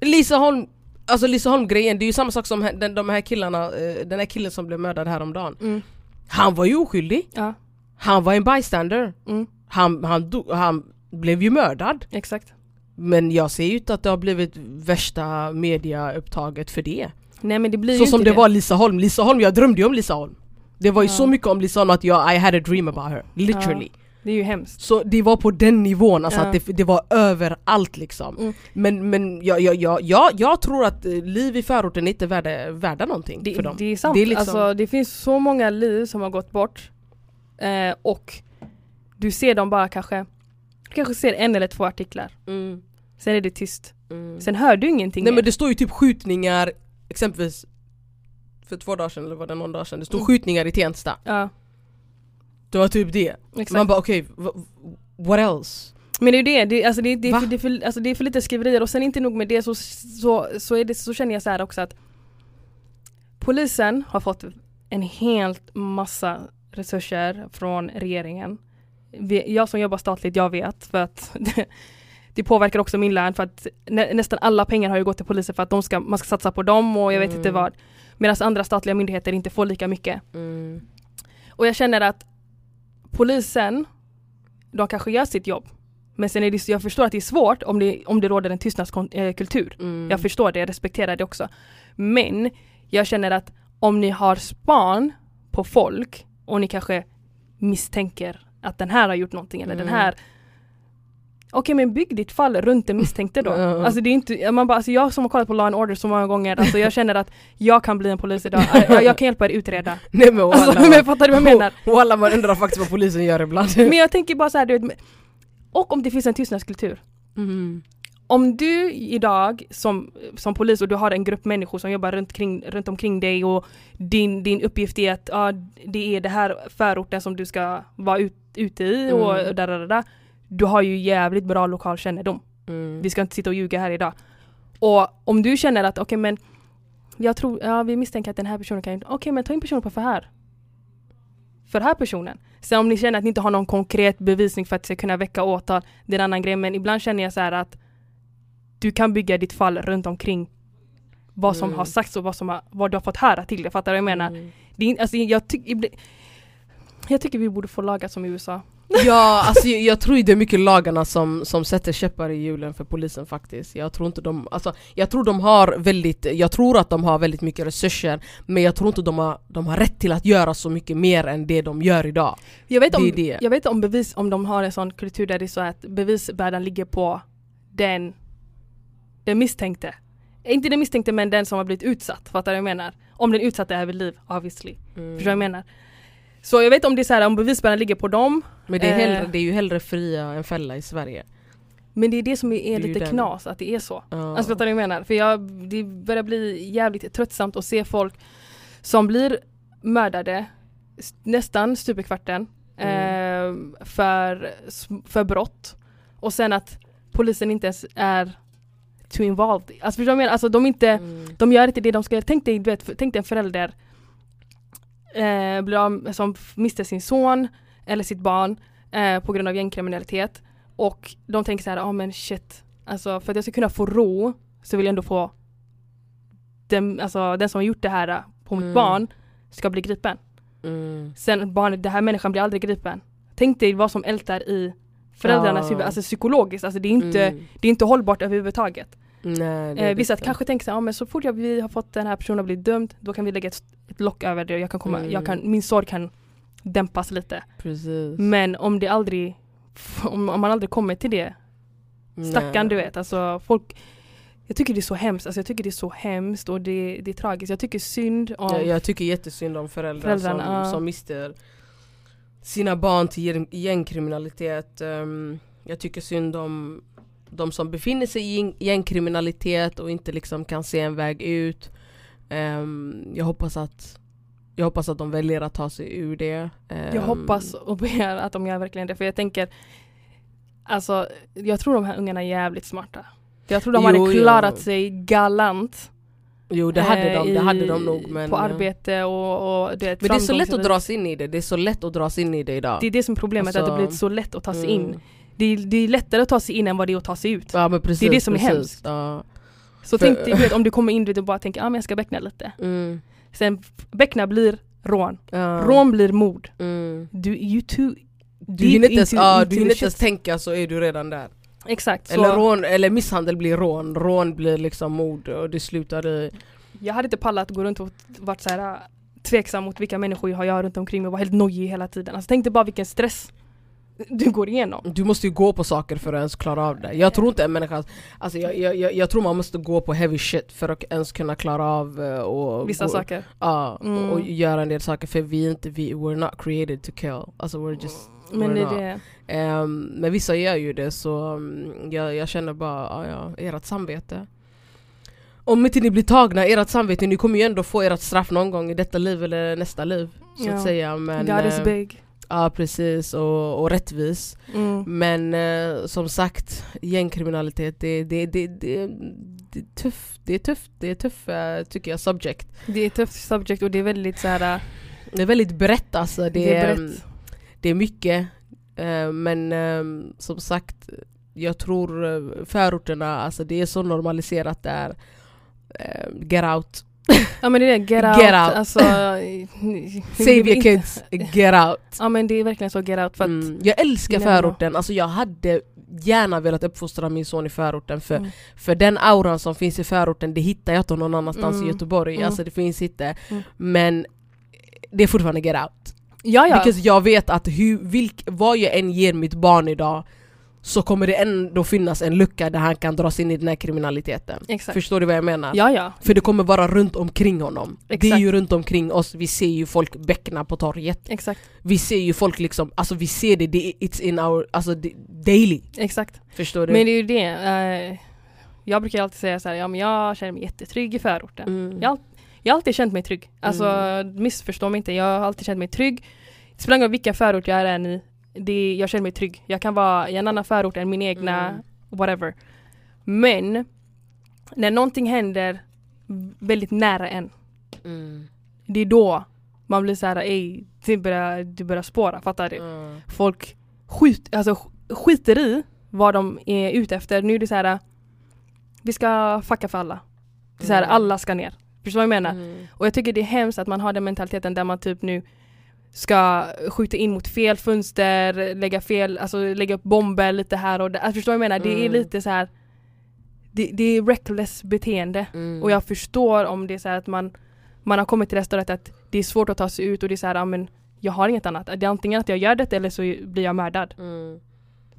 Speaker 3: Lisa Holm, alltså Lisa Holm grejen, det är ju samma sak som den, de här killarna, eh, den här killen som blev mördad häromdagen. Han var ju oskyldig,
Speaker 2: Ja,
Speaker 3: han var en bystander.
Speaker 2: mm,
Speaker 3: Han, han, do, han blev ju mördad.
Speaker 2: exakt.
Speaker 3: Men jag ser ju inte att det har blivit värsta mediaupptaget för det.
Speaker 2: Nej men det blir
Speaker 3: Så som
Speaker 2: inte
Speaker 3: det var Lisa Holm, Lisa Holm, jag drömde ju om Lisa Holm. Det var ju
Speaker 2: Ja.
Speaker 3: så mycket om Lisa Holm att jag, I had a dream about her, literally.
Speaker 2: Det är ju hemskt.
Speaker 3: Så det var på den nivån, alltså
Speaker 2: Ja.
Speaker 3: att det, det var överallt liksom.
Speaker 2: Mm.
Speaker 3: Men, men jag, jag, jag, jag, jag tror att eh, liv i förorten inte är värda, värda någonting
Speaker 2: Det,
Speaker 3: för dem.
Speaker 2: det är sant.
Speaker 3: Det är liksom-
Speaker 2: alltså, det finns så många liv som har gått bort. Eh, och du ser dem bara kanske, du kanske ser en eller två artiklar.
Speaker 3: Mm,
Speaker 2: Sen är det tyst.
Speaker 3: mm.
Speaker 2: Sen hör du ingenting
Speaker 3: Nej
Speaker 2: mer.
Speaker 3: men det står ju typ skjutningar, exempelvis för två dagar sedan eller var det någon dag sedan, det stod
Speaker 2: Mm.
Speaker 3: skjutningar i Tensta.
Speaker 2: Ja,
Speaker 3: Det var typ det.
Speaker 2: exakt.
Speaker 3: Man bara okej, okay, what else?
Speaker 2: Men det är ju det, det, alltså det, det, det, är för, alltså det är för lite skriverier och sen inte nog med det så, så, så, är det, så känner jag så här också att polisen har fått en helt massa resurser från regeringen. Jag som jobbar statligt, jag vet för att det, det påverkar också min lön för att nä, nästan alla pengar har ju gått till polisen för att de ska, man ska satsa på dem och jag vet
Speaker 3: Mm.
Speaker 2: inte vad. Medan andra statliga myndigheter inte får lika mycket.
Speaker 3: Mm.
Speaker 2: Och jag känner att polisen, de kanske gör sitt jobb. Men sen är det, jag förstår att det är svårt om det, om det råder en tystnadskultur.
Speaker 3: Mm.
Speaker 2: Jag förstår det, jag respekterar det också. Men jag känner att om ni har span på folk och ni kanske misstänker att den här har gjort någonting eller den
Speaker 3: Mm.
Speaker 2: här Okej men bygg ditt fall runt den misstänkte då. Alltså det är inte, man bara, alltså jag som har kollat på Law and Order så många gånger, alltså jag känner att jag kan bli en polis idag. Jag, jag kan hjälpa er utreda.
Speaker 3: Nej men
Speaker 2: Alltså,
Speaker 3: walla,
Speaker 2: men fattar du vad jag menar?
Speaker 3: Walla man undrar faktiskt vad polisen gör ibland.
Speaker 2: Men jag tänker bara så här, du vet, och om det finns en tystnadskultur.
Speaker 3: Mm.
Speaker 2: Om du idag som, som polis och du har en grupp människor som jobbar runt, kring, runt omkring dig och din, din uppgift är att ja, det är det här förorten som du ska vara ut, ute i och
Speaker 3: Mm.
Speaker 2: där, där, där, där. Du har ju jävligt bra lokalkännedom.
Speaker 3: Mm.
Speaker 2: Vi ska inte sitta och ljuga här idag. Och om du känner att okej men jag tror, ja vi misstänker att den här personen kan okej men ta in personen på förhör. För den här personen. Sen om ni känner att ni inte har någon konkret bevisning för att ska kunna väcka åtal, det är en annan grej men ibland känner jag så här att du kan bygga ditt fall runt omkring vad som
Speaker 3: Mm.
Speaker 2: har sagts och vad, som har, vad du har fått höra till det. Fattar du vad jag menar?
Speaker 3: Mm.
Speaker 2: Det är, alltså, jag, tyck, jag tycker vi borde få lagar som i USA.
Speaker 3: Ja, alltså jag, jag tror det är mycket lagarna som, som sätter käppar i hjulen för polisen faktiskt. Jag tror inte de, alltså jag tror de har väldigt, jag tror att de har väldigt mycket resurser men jag tror inte de har, de har rätt till att göra så mycket mer än det de gör idag.
Speaker 2: Jag vet, om,
Speaker 3: det.
Speaker 2: jag vet om bevis, om de har en sån kultur där det är så att bevisbördan ligger på den, den misstänkte. Inte den misstänkte men den som har blivit utsatt, fattar du vad jag menar? Om den utsatta är vid liv, obviously.
Speaker 3: Mm.
Speaker 2: Förstår du vad jag menar? Så jag vet om det är så här, om bevisbördan ligger på dem,
Speaker 3: Men det är, hellre,
Speaker 2: Eh.
Speaker 3: det är ju hellre fria än fälla i Sverige.
Speaker 2: men det är det som är,
Speaker 3: är
Speaker 2: lite
Speaker 3: den.
Speaker 2: knas, att det är så.
Speaker 3: Ja.
Speaker 2: Alltså fattar du vad jag menar? För jag, det börjar bli jävligt tröttsamt att se folk som blir mördade nästan stup i kvarten eh, för, för brott och sen att polisen inte ens är too involved. Alltså förstår du vad jag menar? Alltså de inte,
Speaker 3: Mm.
Speaker 2: de gör inte det de ska göra. Tänk dig, du vet, tänk dig en förälder eh, blir av, som mister sin son eller sitt barn eh, på grund av gängkriminalitet och de tänker så här, ja men shit, alltså för att jag ska kunna få ro så vill jag ändå få den, alltså, den som har gjort det här på mitt
Speaker 3: Mm.
Speaker 2: barn ska bli gripen.
Speaker 3: Mm.
Speaker 2: Sen barnet, den här människan blir aldrig gripen. Tänk dig vad som ältar i föräldrarnas
Speaker 3: Ja.
Speaker 2: huvud, alltså psykologiskt, alltså det är inte,
Speaker 3: Mm.
Speaker 2: det är inte hållbart överhuvudtaget.
Speaker 3: Nej,
Speaker 2: Eh, vissa
Speaker 3: det.
Speaker 2: kanske tänker så här, men så fort jag, vi har fått den här personen att bli dömd, då kan vi lägga ett, ett lock över det och jag kan komma,
Speaker 3: Mm.
Speaker 2: jag kan, min sorg kan dämpas lite.
Speaker 3: Precis.
Speaker 2: Men om det aldrig, om, om man aldrig kommer till det, stackarn du vet, alltså folk jag tycker det är så hemskt, alltså jag tycker det är så hemskt och det, det är tragiskt. Jag tycker synd om
Speaker 3: Jag, jag tycker jättesynd om föräldrar
Speaker 2: Föräldrarna,
Speaker 3: som, som mister sina barn till gäng- gängkriminalitet. Ehm, jag tycker synd om de som befinner sig i gäng- gängkriminalitet och inte liksom kan se en väg ut. Ehm, jag, hoppas att, jag hoppas att de väljer att ta sig ur det.
Speaker 2: Jag
Speaker 3: Ehm,
Speaker 2: hoppas och ber att de gör verkligen det för jag tänker Alltså jag tror de här ungarna är jävligt smarta. Jag tror de
Speaker 3: Jo,
Speaker 2: hade
Speaker 3: jo.
Speaker 2: klarat sig galant
Speaker 3: Jo det hade
Speaker 2: eh,
Speaker 3: de, det hade
Speaker 2: i-
Speaker 3: de nog men...
Speaker 2: På
Speaker 3: eh,
Speaker 2: arbete och, och det
Speaker 3: Men det är så lätt att dras in i det, det är så lätt att dras in i det idag.
Speaker 2: Det är det som är problemet, att det
Speaker 3: Alltså,
Speaker 2: blivit så lätt att ta sig
Speaker 3: Mm.
Speaker 2: in. Det är, det är lättare att ta sig in än vad det är att ta sig ut.
Speaker 3: Ja precis,
Speaker 2: Det är det som är
Speaker 3: precis.
Speaker 2: hemskt.
Speaker 3: Ja.
Speaker 2: Så
Speaker 3: För-
Speaker 2: tänk dig, vet, om du kommer in och bara tänker ah, men jag ska beckna lite.
Speaker 3: Mm.
Speaker 2: Sen beckna blir rån.
Speaker 3: Ja.
Speaker 2: Rån blir mord.
Speaker 3: Mm.
Speaker 2: Du, you too
Speaker 3: Du hinner inte ens,
Speaker 2: into
Speaker 3: du hinner inte ens tänka så är du redan där.
Speaker 2: Exakt. Så
Speaker 3: Eller, rån, eller misshandel blir rån, rån blir liksom mord och det slutar i...
Speaker 2: Jag hade inte pallat att gå runt och varit så här äh, tveksam mot vilka människor jag har runt omkring mig och vara helt nojig hela tiden. Alltså tänk dig bara vilken stress du går igenom.
Speaker 3: Du måste ju gå på saker för att ens klara av det. Jag tror inte en människa... Alltså jag, jag, jag, jag tror man måste gå på heavy shit för att ens kunna klara av eh, och
Speaker 2: Vissa
Speaker 3: gå,
Speaker 2: saker.
Speaker 3: Ja,
Speaker 2: Mm.
Speaker 3: och göra en del saker för vi är inte, vi, we're not created to kill. Alltså we're just...
Speaker 2: Men
Speaker 3: we're
Speaker 2: det det.
Speaker 3: Ehm, men vissa gör ju det så mm, jag, jag känner bara, ja, ja, ert samvete. Om inte ni blir tagna, ert samvete, ni kommer ju ändå få ert straff någon gång i detta liv eller nästa liv. Så
Speaker 2: Ja.
Speaker 3: att säga. Men,
Speaker 2: God is
Speaker 3: eh,
Speaker 2: big.
Speaker 3: Ja precis, och, och rättvis.
Speaker 2: Mm.
Speaker 3: Men eh, som sagt, gängkriminalitet det, det, det, det, det är tufft, det är tufft, det är tufft eh, tycker jag subject.
Speaker 2: Det är tufft subject och det är väldigt så här. äh,
Speaker 3: Det är väldigt brett alltså. Det,
Speaker 2: Det är brett.
Speaker 3: det är mycket. eh, men eh, som sagt, jag tror eh, förorterna, alltså det är så normaliserat där. Eh, get out.
Speaker 2: Ja men det är det, get out.
Speaker 3: Get out.
Speaker 2: Alltså,
Speaker 3: Save your kids, get out.
Speaker 2: Ja men det är verkligen så get out för
Speaker 3: Mm. Jag älskar förorten, alltså jag hade gärna velat uppfostra min son i förorten för,
Speaker 2: Mm.
Speaker 3: för den auran som finns i förorten det hittar jag inte någon annanstans
Speaker 2: Mm.
Speaker 3: i Göteborg,
Speaker 2: Mm.
Speaker 3: alltså det finns inte.
Speaker 2: Mm.
Speaker 3: Men det är fortfarande get out.
Speaker 2: Ja ja.
Speaker 3: Because jag vet att hur, vilk, vad jag än ger mitt barn idag så kommer det ändå finnas en lucka där han kan dras in i den här kriminaliteten.
Speaker 2: Exakt.
Speaker 3: Förstår du vad jag menar?
Speaker 2: Ja ja.
Speaker 3: För det kommer vara runt omkring honom. Det är
Speaker 2: Exakt.
Speaker 3: ju runt omkring oss, vi ser ju folk bäckna på torget.
Speaker 2: Exakt.
Speaker 3: Vi ser ju folk liksom, alltså vi ser det, det it's in our, alltså daily.
Speaker 2: Exakt.
Speaker 3: Förstår du?
Speaker 2: Men det är ju det. eh, jag brukar alltid säga så här, ja men jag känner mig jättetrygg i förorten.
Speaker 3: Mm.
Speaker 2: Jag, jag har alltid känt mig trygg. Alltså missförstå mig inte, jag har alltid känt mig trygg. Det spelar ingen roll vilken förort jag är i, det, jag känner mig trygg. Jag kan vara i en annan förort än min egna,
Speaker 3: Mm.
Speaker 2: whatever. Men när någonting händer väldigt nära en,
Speaker 3: Mm.
Speaker 2: det är då man blir så här, ej, det börjar, det börjar spåra, fattar du?
Speaker 3: Mm.
Speaker 2: Folk skit, alltså, sk- skiter i vad de är ute efter. Nu är det så här, vi ska fucka för alla. Det är så här,
Speaker 3: Mm.
Speaker 2: alla ska ner. Förstår du vad jag menar?
Speaker 3: Mm.
Speaker 2: Och jag tycker det är hemskt att man har den mentaliteten där man typ nu ska skjuta in mot fel fönster, lägga fel, alltså lägga upp bomber lite här och där. Alltså, förstår du vad jag menar? Det är
Speaker 3: Mm.
Speaker 2: lite så här. Det, det är reckless beteende.
Speaker 3: Mm.
Speaker 2: Och jag förstår om det är så att man, man har kommit till det stadiet att det är svårt att ta sig ut och det är så här, men jag har inget annat. Det är antingen att jag gör det eller så blir jag mördad.
Speaker 3: Mm.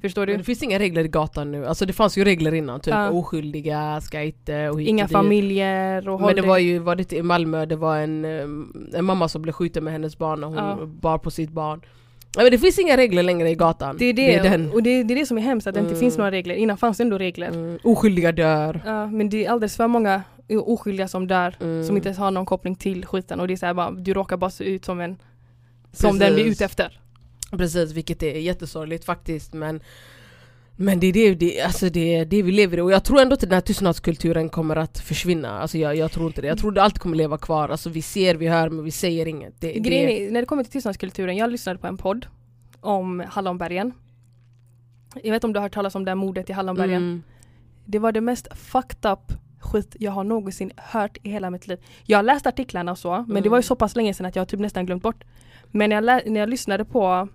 Speaker 2: Förstår
Speaker 3: Men
Speaker 2: du?
Speaker 3: det finns inga regler i gatan nu, alltså det fanns ju regler innan, typ
Speaker 2: Ja.
Speaker 3: oskyldiga ska inte och hit
Speaker 2: Inga
Speaker 3: och
Speaker 2: familjer och
Speaker 3: Men det var ju, var det inte i Malmö, det var en, en mamma som blev skjuten med hennes barn och hon
Speaker 2: Ja.
Speaker 3: bar på sitt barn. Men det finns inga regler längre i gatan.
Speaker 2: Det är det,
Speaker 3: den.
Speaker 2: och det, det är det som är hemskt, att det inte
Speaker 3: Mm.
Speaker 2: finns några regler. Innan fanns det ändå regler.
Speaker 3: Mm. Oskyldiga dör.
Speaker 2: Ja, men det är alldeles för många oskyldiga som dör
Speaker 3: Mm.
Speaker 2: som inte ens har någon koppling till skiten och det är så här bara, du råkar bara se ut som en som den vi är
Speaker 3: Precis.
Speaker 2: ute efter.
Speaker 3: Precis, vilket är jättesorgligt faktiskt men men det är det, det, alltså det, det vi lever i och jag tror ändå att den här tystnadskulturen kommer att försvinna. Alltså jag, jag tror inte det. Jag tror det alltid kommer leva kvar. Alltså vi ser, vi hör men vi säger inget. Det,
Speaker 2: Grejen
Speaker 3: det,
Speaker 2: är, när det kommer till tystnadskulturen, jag lyssnade på en podd om Hallonbergen. Jag vet inte om du har hört talas om det här mordet i Hallonbergen.
Speaker 3: mm,
Speaker 2: Det var det mest fucked up skit jag har någonsin hört i hela mitt liv. Jag har läst artiklarna och så, men det
Speaker 3: Mm.
Speaker 2: var ju så pass länge sedan att jag typ nästan glömt bort. Men när jag, när jag lyssnade på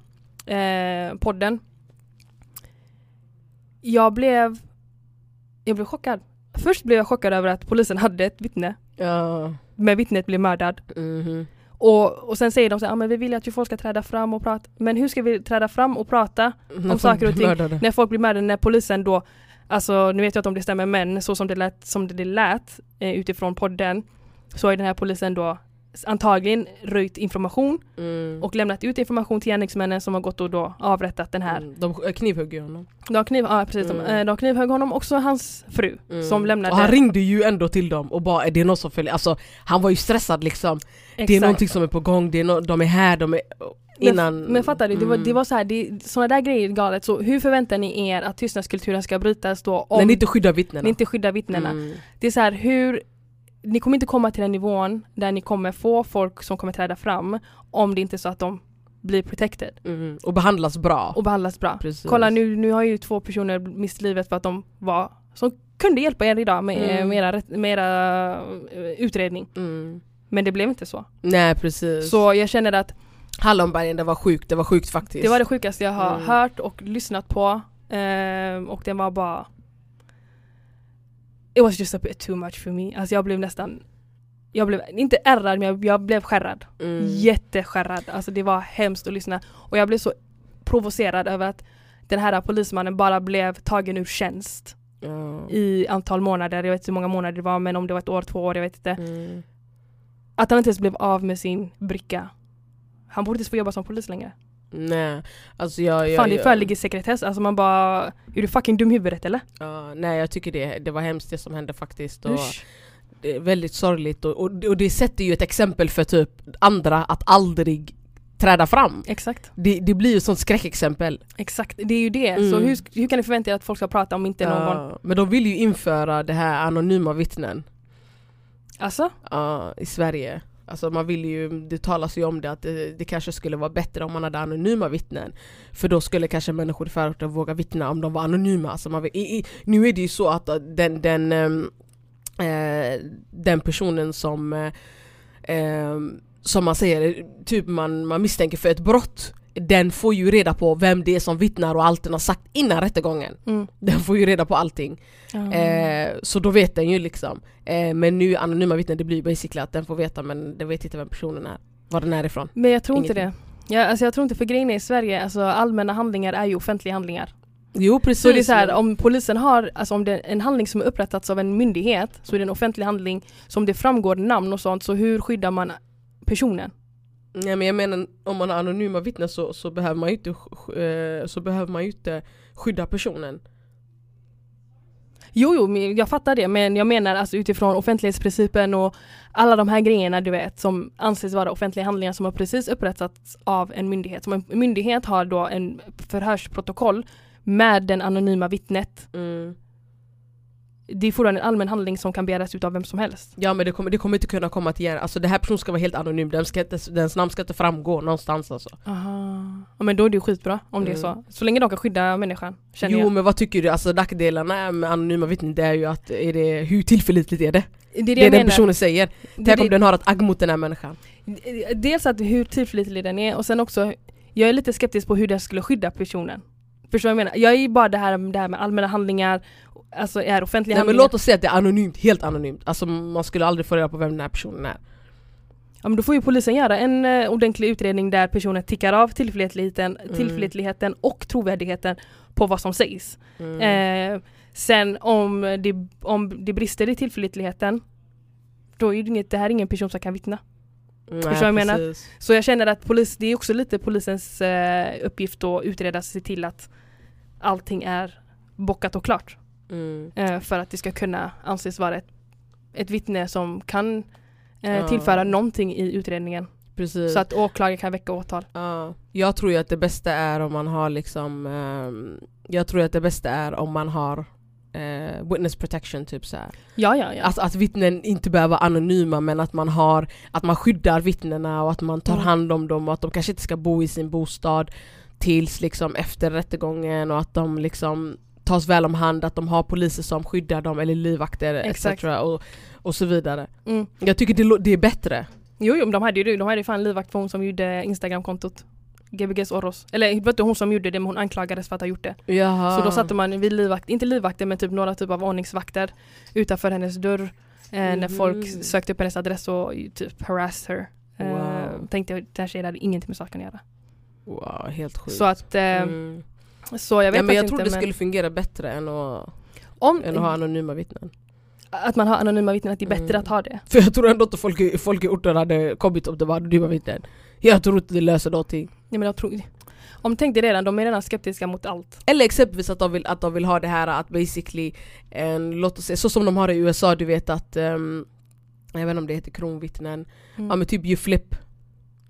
Speaker 2: eh, podden jag blev jag blev chockad. Först blev jag chockad över att polisen hade ett vittne,
Speaker 3: ja,
Speaker 2: men vittnet blev mördad.
Speaker 3: mhm.
Speaker 2: Och, och sen säger de så här, ah, men vi vill att ju folk ska träda fram och prata. Men hur ska vi träda fram och prata
Speaker 3: När folk
Speaker 2: saker och ting.
Speaker 3: mördade.
Speaker 2: när folk blir mördade? När polisen då, alltså nu vet jag inte om det stämmer men så som det lät, som det lät eh, utifrån podden så har ju den här polisen då antagligen röjt information
Speaker 3: Mm.
Speaker 2: och lämnat ut information till gärningsmännen som har gått och då avrättat den här.
Speaker 3: Mm, De knivhögg ju honom.
Speaker 2: De har kniv, ja, precis,
Speaker 3: Mm.
Speaker 2: eh, de knivhögg honom, också hans fru
Speaker 3: Mm.
Speaker 2: som lämnade.
Speaker 3: Och han ringde ju ändå till dem och bara är det någon som följer? Alltså han var ju stressad liksom. Det är
Speaker 2: Exakt.
Speaker 3: någonting som är på gång, det är no de är här, de är... Innan...
Speaker 2: Men, men fattar du, det var,
Speaker 3: Mm.
Speaker 2: det var så här, det, där grejer är galet. Så hur förväntar ni er att tystnadskulturen ska brytas då om
Speaker 3: När ni inte skyddar vittnena.
Speaker 2: ni inte skyddar vittnena?
Speaker 3: Mm.
Speaker 2: Det är så här, hur ni kommer inte komma till den nivån där ni kommer få folk som kommer träda fram om det inte är så att de blir protected
Speaker 3: Mm. Och behandlas bra.
Speaker 2: och behandlas bra.
Speaker 3: Precis.
Speaker 2: Kolla nu, nu har ju två personer mist livet för att de var som kunde hjälpa er idag med,
Speaker 3: Mm.
Speaker 2: med, era, med era eh, utredning.
Speaker 3: Mm.
Speaker 2: Men det blev inte så.
Speaker 3: Nej precis.
Speaker 2: Så jag känner att
Speaker 3: Hallonbergen det var sjukt, det var sjukt faktiskt.
Speaker 2: det var det sjukaste jag har
Speaker 3: Mm.
Speaker 2: hört och lyssnat på. Ehm, och det var bara It was just a bit too much for me. Alltså jag blev nästan Jag blev, inte ärrad men jag, jag blev skärrad.
Speaker 3: mm.
Speaker 2: Jätteskärrad. Alltså det var hemskt att lyssna. Och jag blev så provocerad över att den här polismannen bara blev tagen ur tjänst
Speaker 3: Ja.
Speaker 2: i antal månader. Jag vet inte hur många månader det var men om det var ett år, två år, jag vet inte.
Speaker 3: Mm.
Speaker 2: Att han inte ens blev av med sin bricka. Han borde inte få jobba som polis längre.
Speaker 3: Nej, alltså jag... jag
Speaker 2: Fan det föreligger sekretess. Alltså man bara, är du fucking dum i huvudet eller?
Speaker 3: Ja, nej jag tycker det, det var hemskt det som hände faktiskt. Och
Speaker 2: Usch.
Speaker 3: det är väldigt sorgligt och, och, och det sätter ju ett exempel för typ andra att aldrig träda fram.
Speaker 2: Exakt.
Speaker 3: Det, det blir ju ett sånt skräckexempel.
Speaker 2: Exakt, det är ju det.
Speaker 3: Mm.
Speaker 2: Så hur, hur kan ni förvänta er att folk ska prata om inte någon...
Speaker 3: Ja, men de vill ju införa det här anonyma vittnen
Speaker 2: Alltså?
Speaker 3: ja, i Sverige. Alltså man vill ju, det talas ju om det att det, det kanske skulle vara bättre om man hade anonyma vittnen. För då skulle kanske människor i förorten våga vittna om de var anonyma. Alltså man vill, i, i, nu är det ju så att äh, den, den, ehm, äh, den personen som, äh, ehm, som man säger, typ man, man misstänker för ett brott, den får ju reda på vem det är som vittnar och allt den har sagt innan rättegången.
Speaker 2: Mm.
Speaker 3: Den får ju reda på allting.
Speaker 2: Ja.
Speaker 3: Eh, så då vet den ju liksom. Eh, men nu anonyma vittnen det blir ju basically att den får veta men den vet inte vem personen är. Var den är ifrån.
Speaker 2: Men jag tror inte
Speaker 3: Ingenting.
Speaker 2: det. Ja, alltså jag tror inte för grejen är i Sverige, alltså allmänna handlingar är ju offentliga handlingar.
Speaker 3: Jo precis.
Speaker 2: Så det är så här, om polisen har, alltså om det är en handling som är upprättats av en myndighet så är det en offentlig handling som det framgår namn och sånt, så hur skyddar man personen?
Speaker 3: Nej men jag menar om man har anonyma vittnen så, så, behöver man ju inte, eh, så behöver man ju inte skydda personen.
Speaker 2: Jo, jo, jag fattar det, men jag menar alltså utifrån offentlighetsprincipen och alla de här grejerna du vet som anses vara offentliga handlingar som har precis upprättats av en myndighet. Som en myndighet har då en förhörsprotokoll med den anonyma vittnet.
Speaker 3: Mm.
Speaker 2: Det är fortfarande en allmän handling som kan begäras ut av vem som helst.
Speaker 3: Ja men det kommer, det kommer inte kunna komma till igen. Alltså det här personen ska vara helt anonym, den ska inte, dens namn ska inte framgå någonstans alltså.
Speaker 2: Aha. Ja, men då är det ju skitbra om det är
Speaker 3: Mm.
Speaker 2: så. Så länge de kan skydda människan, känner
Speaker 3: Jo
Speaker 2: jag.
Speaker 3: men vad tycker du? Alltså nackdelarna med anonyma vittnen det är ju att, är det, hur tillförlitligt är det?
Speaker 2: Det är det,
Speaker 3: Det,
Speaker 2: jag
Speaker 3: den
Speaker 2: menar.
Speaker 3: personen säger.
Speaker 2: Det är
Speaker 3: Tänk om
Speaker 2: det-
Speaker 3: den har ett agg mot den här människan.
Speaker 2: Dels att hur tillförlitlig den är och sen också Jag är lite skeptisk på hur den skulle skydda personen Förstår du vad jag menar? Jag är ju bara det här, det här med allmänna handlingar Alltså är offentliga
Speaker 3: Nej, men låt oss säga att det är anonymt, helt anonymt. Alltså man skulle aldrig få reda på vem den här personen är.
Speaker 2: Ja men då får ju polisen göra en uh, ordentlig utredning där personen tickar av tillförlitligheten,
Speaker 3: Mm.
Speaker 2: tillförlitligheten och trovärdigheten på vad som sägs
Speaker 3: Mm.
Speaker 2: eh, Sen om det, om det brister i tillförlitligheten Då är det, inget, det här är ingen person som kan vittna
Speaker 3: Nej,
Speaker 2: förstår jag menar? Så jag känner att polis, det är också lite polisens eh, uppgift att utreda se till att allting är bockat och klart.
Speaker 3: Mm.
Speaker 2: Eh, för att det ska kunna anses vara ett, ett vittne som kan eh,
Speaker 3: Ja.
Speaker 2: tillföra någonting i utredningen.
Speaker 3: Precis.
Speaker 2: Så att åklagaren kan väcka åtal.
Speaker 3: Ja. Jag tror att det bästa är om man har liksom ehm, Jag tror att det bästa är om man har eh, witness protection typ så här.
Speaker 2: Ja, ja, ja.
Speaker 3: Alltså att vittnen inte behöver vara anonyma men att man har Att man skyddar vittnena och att man tar
Speaker 2: Mm.
Speaker 3: hand om dem och att de kanske inte ska bo i sin bostad Tills liksom efter rättegången och att de liksom tas väl om hand, att de har poliser som skyddar dem eller livvakter etc. Och, och så vidare.
Speaker 2: Mm.
Speaker 3: Jag tycker det, det är bättre.
Speaker 2: Jo, jo, de hade ju de hade ju fan livvakt för hon som gjorde Instagramkontot. GBGs Oros. Eller vet du hon som gjorde det men hon anklagades för att ha gjort det.
Speaker 3: Jaha.
Speaker 2: Så då satte man vid livvakt, inte livvakter men typ några typ av ordningsvakter utanför hennes dörr. Eh, När
Speaker 3: Mhm.
Speaker 2: folk sökte upp hennes adress och ju typ harassed her. Eh,
Speaker 3: Wow.
Speaker 2: tänkte jag, den tjejen hade ingenting med saken att göra.
Speaker 3: Wow, helt sjukt.
Speaker 2: Så att, eh,
Speaker 3: Mm.
Speaker 2: Så jag vet
Speaker 3: ja, men jag tror
Speaker 2: inte
Speaker 3: det
Speaker 2: men
Speaker 3: skulle fungera bättre än att,
Speaker 2: om,
Speaker 3: än att ha anonyma vittnen.
Speaker 2: att man har anonyma vittnen, att det är bättre
Speaker 3: Mm.
Speaker 2: att ha det.
Speaker 3: För jag tror ändå inte folk, folk i orten hade kommit om det var anonyma vittnen. Jag tror inte det löser någonting.
Speaker 2: Ja, men jag tror, om tänk dig redan, de är redan skeptiska mot allt.
Speaker 3: Eller exempelvis att de vill, att de vill ha det här att basically, en, låt oss säga, så som de har i USA, du vet att, ehm, jag vet inte om det heter kronvittnen,
Speaker 2: Mm.
Speaker 3: ja men typ you flip,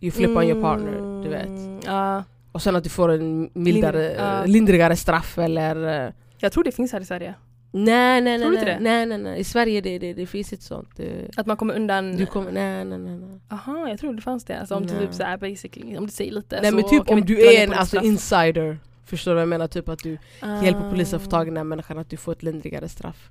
Speaker 3: you flip on your partner, du vet.
Speaker 2: Mm, Ja,
Speaker 3: Och sen att du får en mildare,
Speaker 2: Lindri- ja.
Speaker 3: lindrigare straff eller... eh,
Speaker 2: jag tror det finns här i Sverige.
Speaker 3: Nej nej nej,
Speaker 2: Tror
Speaker 3: nej, nej nej nej, i Sverige det, det, det finns inte sånt. Det,
Speaker 2: Att man kommer undan?
Speaker 3: du kommer, nej nej nej. nej.
Speaker 2: Aha, jag tror det fanns det. Alltså om du typ såhär basically, om du säger lite
Speaker 3: Nej
Speaker 2: så
Speaker 3: men typ om du är en alltså,
Speaker 2: straff.
Speaker 3: insider, förstår du vad jag menar? Typ att du hjälper polisen att få tag i den här människan, att du får ett lindrigare straff.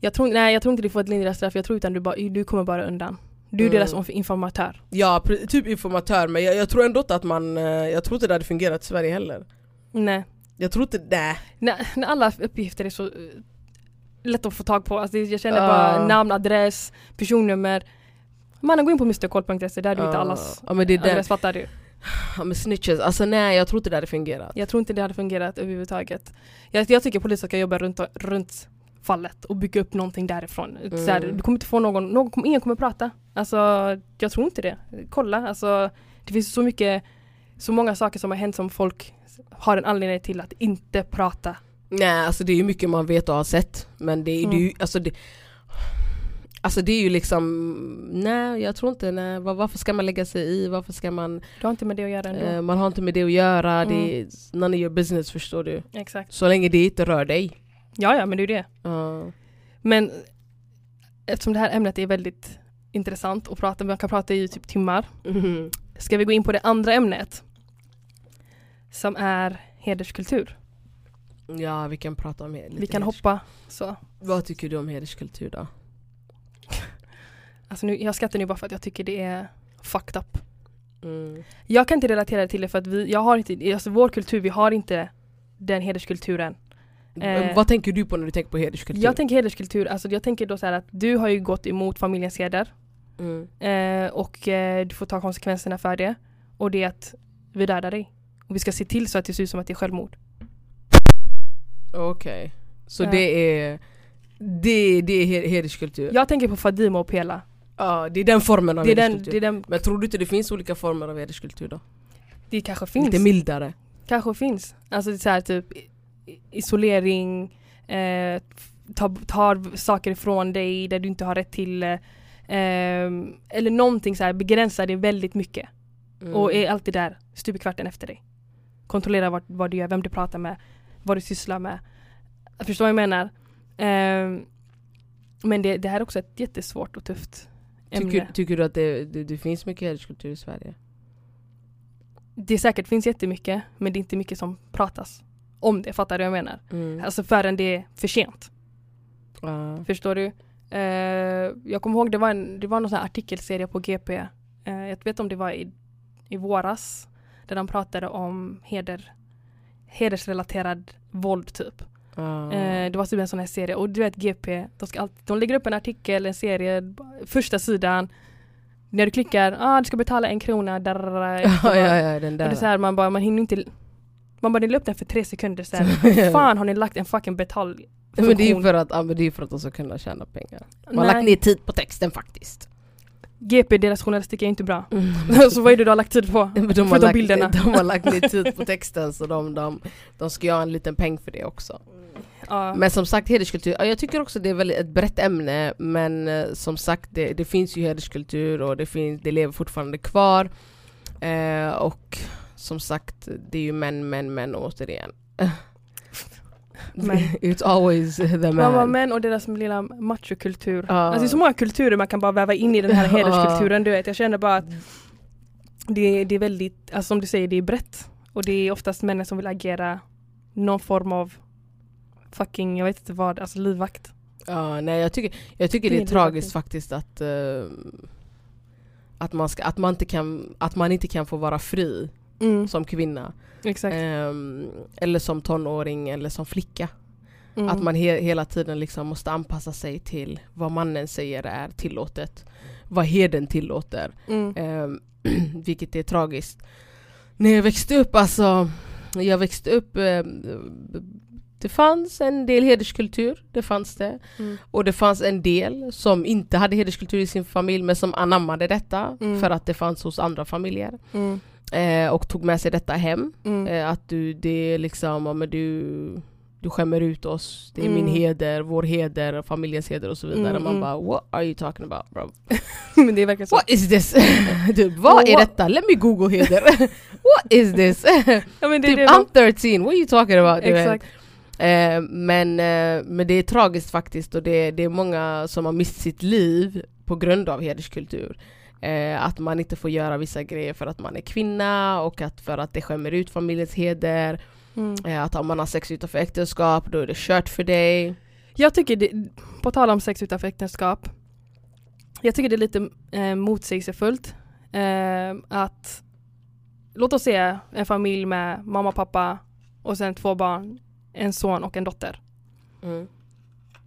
Speaker 2: Jag tror, nej jag tror inte du får ett lindrigare straff, jag tror utan du, bara, du kommer bara undan. Du är
Speaker 3: Mm.
Speaker 2: deras inf- informatör.
Speaker 3: Ja, typ informatör, men jag, jag tror ändå inte att man, eh, jag tror inte det hade fungerat i Sverige heller.
Speaker 2: Nej.
Speaker 3: Jag tror inte, nej.
Speaker 2: När, när alla uppgifter är så eh, lätt att få tag på, alltså, det- jag känner
Speaker 3: Ja.
Speaker 2: bara namn, adress, personnummer. Mannen gå in på mrkoll.se, där du inte
Speaker 3: Ja.
Speaker 2: allas
Speaker 3: Ja men det är den,
Speaker 2: adress, fattar du?
Speaker 3: ja men snitches, alltså nej jag tror inte det hade fungerat.
Speaker 2: Jag tror inte det hade fungerat överhuvudtaget. Jag, jag tycker polisen ska jobba runt, runt fallet och bygga upp någonting därifrån.
Speaker 3: Mm.
Speaker 2: Så här, du kommer inte få någon, någon, kommer- ingen kommer prata. Alltså jag tror inte det. Kolla, alltså det finns så mycket, så många saker som har hänt som folk har en anledning till att inte prata.
Speaker 3: Nej alltså det är ju mycket man vet och har sett, men det, det är ju,
Speaker 2: Mm.
Speaker 3: alltså det Alltså det är ju liksom, nej jag tror inte, nej var, varför ska man lägga sig i, varför ska man,
Speaker 2: Du har inte med det att göra ändå.
Speaker 3: eh, man har inte med det att göra, det
Speaker 2: Mm.
Speaker 3: är none of your business förstår du.
Speaker 2: Exakt.
Speaker 3: Så länge det inte rör dig.
Speaker 2: Ja, ja, men det är ju det.
Speaker 3: Ja.
Speaker 2: Men eftersom det här ämnet är väldigt intressant att prata, man kan prata i typ timmar.
Speaker 3: Mhm.
Speaker 2: Ska vi gå in på det andra ämnet? Som är hederskultur.
Speaker 3: Ja vi kan prata om det.
Speaker 2: Vi kan hoppa så.
Speaker 3: Vad tycker du om hederskultur då?
Speaker 2: Alltså nu, jag skrattar nu bara för att jag tycker det är fucked up.
Speaker 3: Mm.
Speaker 2: Jag kan inte relatera till det för att vi, jag har inte, alltså vår kultur, vi har inte den hederskulturen. Eh.
Speaker 3: Vad tänker du på när du tänker på hederskultur?
Speaker 2: Jag tänker hederskultur, alltså jag tänker då så att du har ju gått emot familjens heder
Speaker 3: mm.
Speaker 2: eh, och eh, du får ta konsekvenserna för det. Och det är att vi dödar dig. Och vi ska se till så att det ser ut som att det är självmord.
Speaker 3: Okej. Så
Speaker 2: Ja.
Speaker 3: det är det, det är he- hederskultur?
Speaker 2: Jag tänker på Fadima och Pela.
Speaker 3: Ja, det är den formen av
Speaker 2: Det den,
Speaker 3: hederskultur.
Speaker 2: det är den,
Speaker 3: Men tror du inte det finns olika former av hederskultur då?
Speaker 2: det kanske finns.
Speaker 3: Lite mildare?
Speaker 2: Kanske finns. Alltså det är så här typ isolering, eh, ta, tar saker ifrån dig där du inte har rätt till eh, eller någonting så här begränsar dig väldigt mycket
Speaker 3: Mm.
Speaker 2: och är alltid där stup i kvarten efter dig. Kontrollera vad, vad du gör, vem du pratar med, vad du sysslar med. Förstår vad jag menar? Ehm, men det, det här är också ett jättesvårt och tufft ämne.
Speaker 3: tycker, tycker du att det, det, det finns mycket hederskultur i Sverige?
Speaker 2: Det säkert finns jättemycket men det är inte mycket som pratas om det, fattar du vad jag menar?
Speaker 3: Mm.
Speaker 2: Alltså förrän det är för sent.
Speaker 3: Ja.
Speaker 2: Förstår du? Eh, jag kommer ihåg det var, en, det var någon sån artikelserie på GP. Eh, jag vet om det var i, i våras. Där de pratade om heder, hedersrelaterad våld typ. Eh, det var typ en sån här serie. Och du vet GP, de, ska alltid, de lägger upp en artikel, en serie, första sidan. När du klickar, ah du ska betala en krona. Där,
Speaker 3: ja, ja, ja, den
Speaker 2: Och det är
Speaker 3: där.
Speaker 2: så här, man bara, man hinner inte man bara, ni la upp den för tre sekunder sen. Hur fan har ni lagt en fucking betal
Speaker 3: men det är ju för att, ja, men det är för att de ska kunna tjäna pengar. Man har
Speaker 2: Nej.
Speaker 3: lagt ner tid på texten faktiskt.
Speaker 2: GP, deras journalistik är inte bra.
Speaker 3: Mm.
Speaker 2: så vad är det du har lagt tid på?
Speaker 3: Men de, har lagt,
Speaker 2: bilderna.
Speaker 3: de har lagt ner tid på texten så de, de, de ska göra en liten peng för det också.
Speaker 2: Ja.
Speaker 3: Men som sagt hederskultur, ja, jag tycker också det är väldigt ett brett ämne men eh, som sagt det, det finns ju hederskultur och det, finns, det lever fortfarande kvar. Eh, och som sagt det är ju män, män, män återigen.
Speaker 2: Men.
Speaker 3: It's always the
Speaker 2: Man
Speaker 3: man.
Speaker 2: män och deras lilla machokultur.
Speaker 3: Ja.
Speaker 2: Alltså det är så många kulturer man kan bara väva in i den här
Speaker 3: Ja.
Speaker 2: hederskulturen. Du vet. Jag känner bara att det, det är väldigt, alltså som du säger, det är brett. Och det är oftast männen som vill agera någon form av fucking, jag vet inte vad, alltså livvakt.
Speaker 3: Ja, nej, jag, tycker, jag tycker det är
Speaker 2: Det är
Speaker 3: tragiskt faktiskt att, eh, att, man ska, att, man inte kan, att man inte kan få vara fri
Speaker 2: Mm,
Speaker 3: som kvinna. Ehm, eller som tonåring eller som flicka.
Speaker 2: Mm.
Speaker 3: Att man he hela tiden liksom måste anpassa sig till vad mannen säger är tillåtet. Vad heden tillåter.
Speaker 2: Mm.
Speaker 3: Ehm, vilket är tragiskt. När jag växte upp, alltså, jag växte upp, eh, det fanns en del hederskultur, det fanns det.
Speaker 2: Mm.
Speaker 3: Och det fanns en del som inte hade hederskultur i sin familj men som anammade detta
Speaker 2: Mm.
Speaker 3: för att det fanns hos andra familjer.
Speaker 2: Mm.
Speaker 3: Eh, och tog med sig detta hem.
Speaker 2: Mm.
Speaker 3: Eh, att du, det är liksom, ja, men du, du skämmer ut oss, det är min
Speaker 2: Mm.
Speaker 3: heder, vår heder, familjens heder och så vidare.
Speaker 2: Mm,
Speaker 3: Man
Speaker 2: mm.
Speaker 3: bara what are you talking about bro?
Speaker 2: Men det är verkligen så.
Speaker 3: What is this? du, vad är detta? Let me google heder. what is this?
Speaker 2: Ja, men det,
Speaker 3: typ
Speaker 2: det,
Speaker 3: I'm 13, what are you talking about?
Speaker 2: Exakt.
Speaker 3: Eh, men, eh, men det är tragiskt faktiskt och det, det är många som har mist sitt liv på grund av hederskultur. Eh, att man inte får göra vissa grejer för att man är kvinna och att för att det skämmer ut familjens heder.
Speaker 2: Mm.
Speaker 3: Eh, att om man har sex utanför äktenskap då är det kört för dig.
Speaker 2: Jag tycker, det, på tal om sex utanför äktenskap, jag tycker det är lite eh, motsägelsefullt eh, att låt oss se en familj med mamma, pappa och sen två barn, en son och en dotter.
Speaker 3: Mm.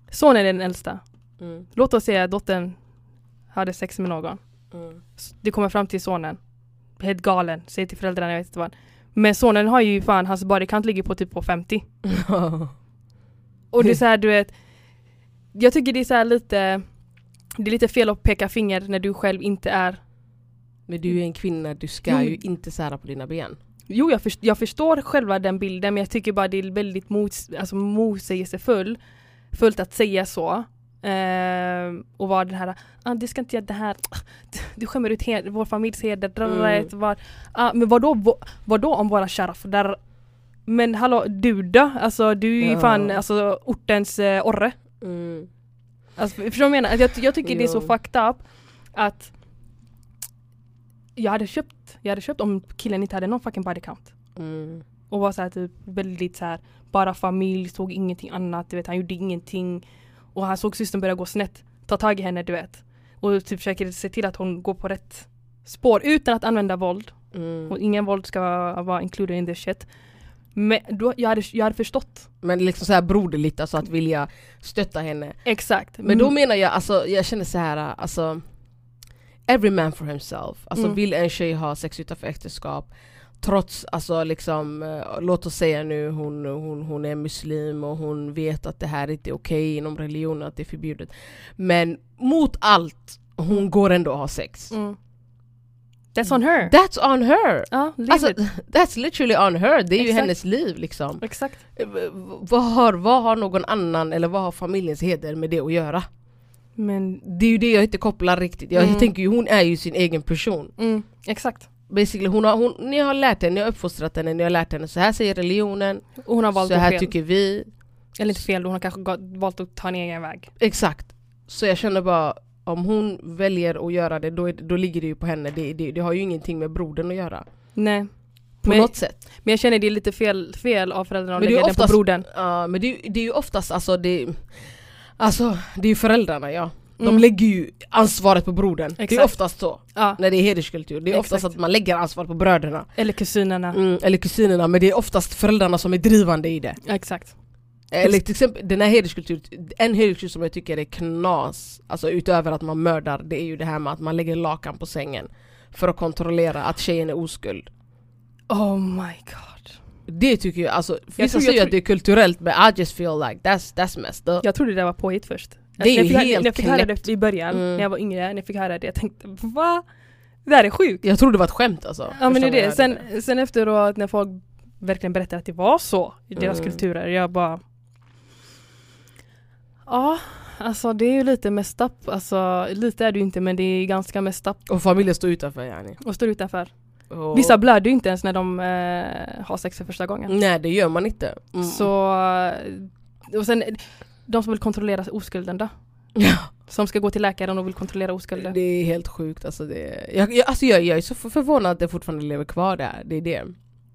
Speaker 2: Sonen är den äldsta.
Speaker 3: Mm.
Speaker 2: Låt oss säga att dottern hade sex med någon.
Speaker 3: Mm.
Speaker 2: Det kommer fram till sonen. Helt galen, säger till föräldrarna, jag vet inte vad. Men sonen har ju fan, hans body count ligger på typ på 50. Och det är så här, du vet. Jag tycker det är så lite Det är lite fel att peka finger när du själv inte är
Speaker 3: men du är en kvinna, du ska
Speaker 2: Jo.
Speaker 3: ju inte sära på dina ben.
Speaker 2: Jo jag, först, jag förstår själva den bilden men jag tycker bara det är väldigt mots, alltså motsägelsefull Fullt att säga så Ehm, Och vara den här, ah, du ska inte göra det här Du skämmer ut he- vår familjs heder
Speaker 3: Mm.
Speaker 2: var, ah, Men vadå, vad- vadå om våra sharaf? Där, men hallå, du då? Alltså du är
Speaker 3: Ja.
Speaker 2: fan alltså, ortens eh, orre
Speaker 3: Mm.
Speaker 2: Alltså, förstår du vad jag menar? Jag, jag tycker det är så fucked up att jag hade köpt, jag hade köpt om killen inte hade någon fucking body count.
Speaker 3: Mm.
Speaker 2: Och var så här, typ väldigt så här, bara familj, såg ingenting annat, du vet han gjorde ingenting. Och han såg systern börja gå snett, ta tag i henne du vet. Och typ försöker se till att hon går på rätt spår utan att använda våld.
Speaker 3: Mm.
Speaker 2: Och ingen våld ska vara, included in this shit. Men då, jag, hade, jag hade förstått.
Speaker 3: Men liksom så här broderligt, alltså att vilja stötta henne.
Speaker 2: Exakt.
Speaker 3: Men då menar jag, alltså jag känner så här, alltså Every man for himself. Alltså
Speaker 2: Mm.
Speaker 3: vill en tjej ha sex utanför äktenskap Trots, alltså liksom, eh, låt oss säga nu hon, hon, hon är muslim och hon vet att det här inte är okej inom religionen, att det är förbjudet. Men mot allt, hon går ändå och har sex.
Speaker 2: Mm. That's on her.
Speaker 3: That's on her!
Speaker 2: ja,
Speaker 3: Alltså,
Speaker 2: it.
Speaker 3: that's literally on her, det är ju
Speaker 2: Exakt.
Speaker 3: hennes liv liksom.
Speaker 2: Exakt.
Speaker 3: Eh, Vad har, vad har någon annan, eller vad har familjens heder med det att göra?
Speaker 2: Men
Speaker 3: Det är ju det jag inte kopplar riktigt. Jag
Speaker 2: Mm.
Speaker 3: tänker ju hon är ju sin egen person.
Speaker 2: mm, exakt.
Speaker 3: Basically, hon har, hon, ni har lärt henne, ni har uppfostrat henne, ni har lärt henne så här säger religionen,
Speaker 2: Och hon har valt
Speaker 3: så här
Speaker 2: fel.
Speaker 3: tycker vi.
Speaker 2: Eller inte fel, hon har kanske valt att ta en egen väg.
Speaker 3: Exakt. Så jag känner bara, om hon väljer att göra det, då, då ligger det ju på henne. Det, det, det har ju ingenting med brodern att göra.
Speaker 2: Nej.
Speaker 3: På
Speaker 2: Men-
Speaker 3: något sätt.
Speaker 2: Men jag känner det är lite fel, fel av föräldrarna att lägga den
Speaker 3: oftast-
Speaker 2: på brodern.
Speaker 3: Ja, men det, det är ju oftast, alltså det, alltså det är ju föräldrarna ja. De
Speaker 2: Mm.
Speaker 3: lägger ju ansvaret på brodern. Det är
Speaker 2: Exakt.
Speaker 3: oftast så.
Speaker 2: Ja,
Speaker 3: När det är hederskultur. Det är oftast
Speaker 2: Exakt.
Speaker 3: att man lägger ansvar på bröderna.
Speaker 2: eller kusinerna.
Speaker 3: Mm, eller kusinerna, men det är oftast föräldrarna som är drivande i det.
Speaker 2: Exakt.
Speaker 3: Eller till exempel den här hederskulturen, en hederskultur som jag tycker är knas, alltså utöver att man mördar, det är ju det här med att man lägger lakan på sängen för att kontrollera att tjejen är oskuld.
Speaker 2: Oh my god.
Speaker 3: Det tycker jag, alltså vissa säger att det är kulturellt men I just feel like that's, that's messed up.
Speaker 2: Jag trodde det var påhitt först.
Speaker 3: Det är
Speaker 2: när
Speaker 3: ju
Speaker 2: jag fick,
Speaker 3: helt
Speaker 2: När jag fick höra det i början,
Speaker 3: Mm.
Speaker 2: när jag var yngre, när jag fick höra det, jag tänkte va? Det här är sjukt.
Speaker 3: Jag trodde det var ett skämt alltså.
Speaker 2: Ja men det är det. Sen, sen efteråt när folk verkligen berättar att det var så i deras
Speaker 3: Mm.
Speaker 2: kulturer, jag bara Ja, alltså det är ju lite messed up. Alltså lite är det ju inte men det är ganska messed up
Speaker 3: Och familjen står utanför yani.
Speaker 2: och står utanför.
Speaker 3: Och,
Speaker 2: Vissa blöder ju inte ens när de eh, har sex för första gången.
Speaker 3: Nej det gör man inte. Mm.
Speaker 2: Så, och sen de som vill kontrollera oskulden då?
Speaker 3: Ja.
Speaker 2: Som ska gå till läkaren och vill kontrollera oskulden.
Speaker 3: Det är helt sjukt alltså. Det, jag, jag, alltså jag, jag är så förvånad att det fortfarande lever kvar där. Det är det.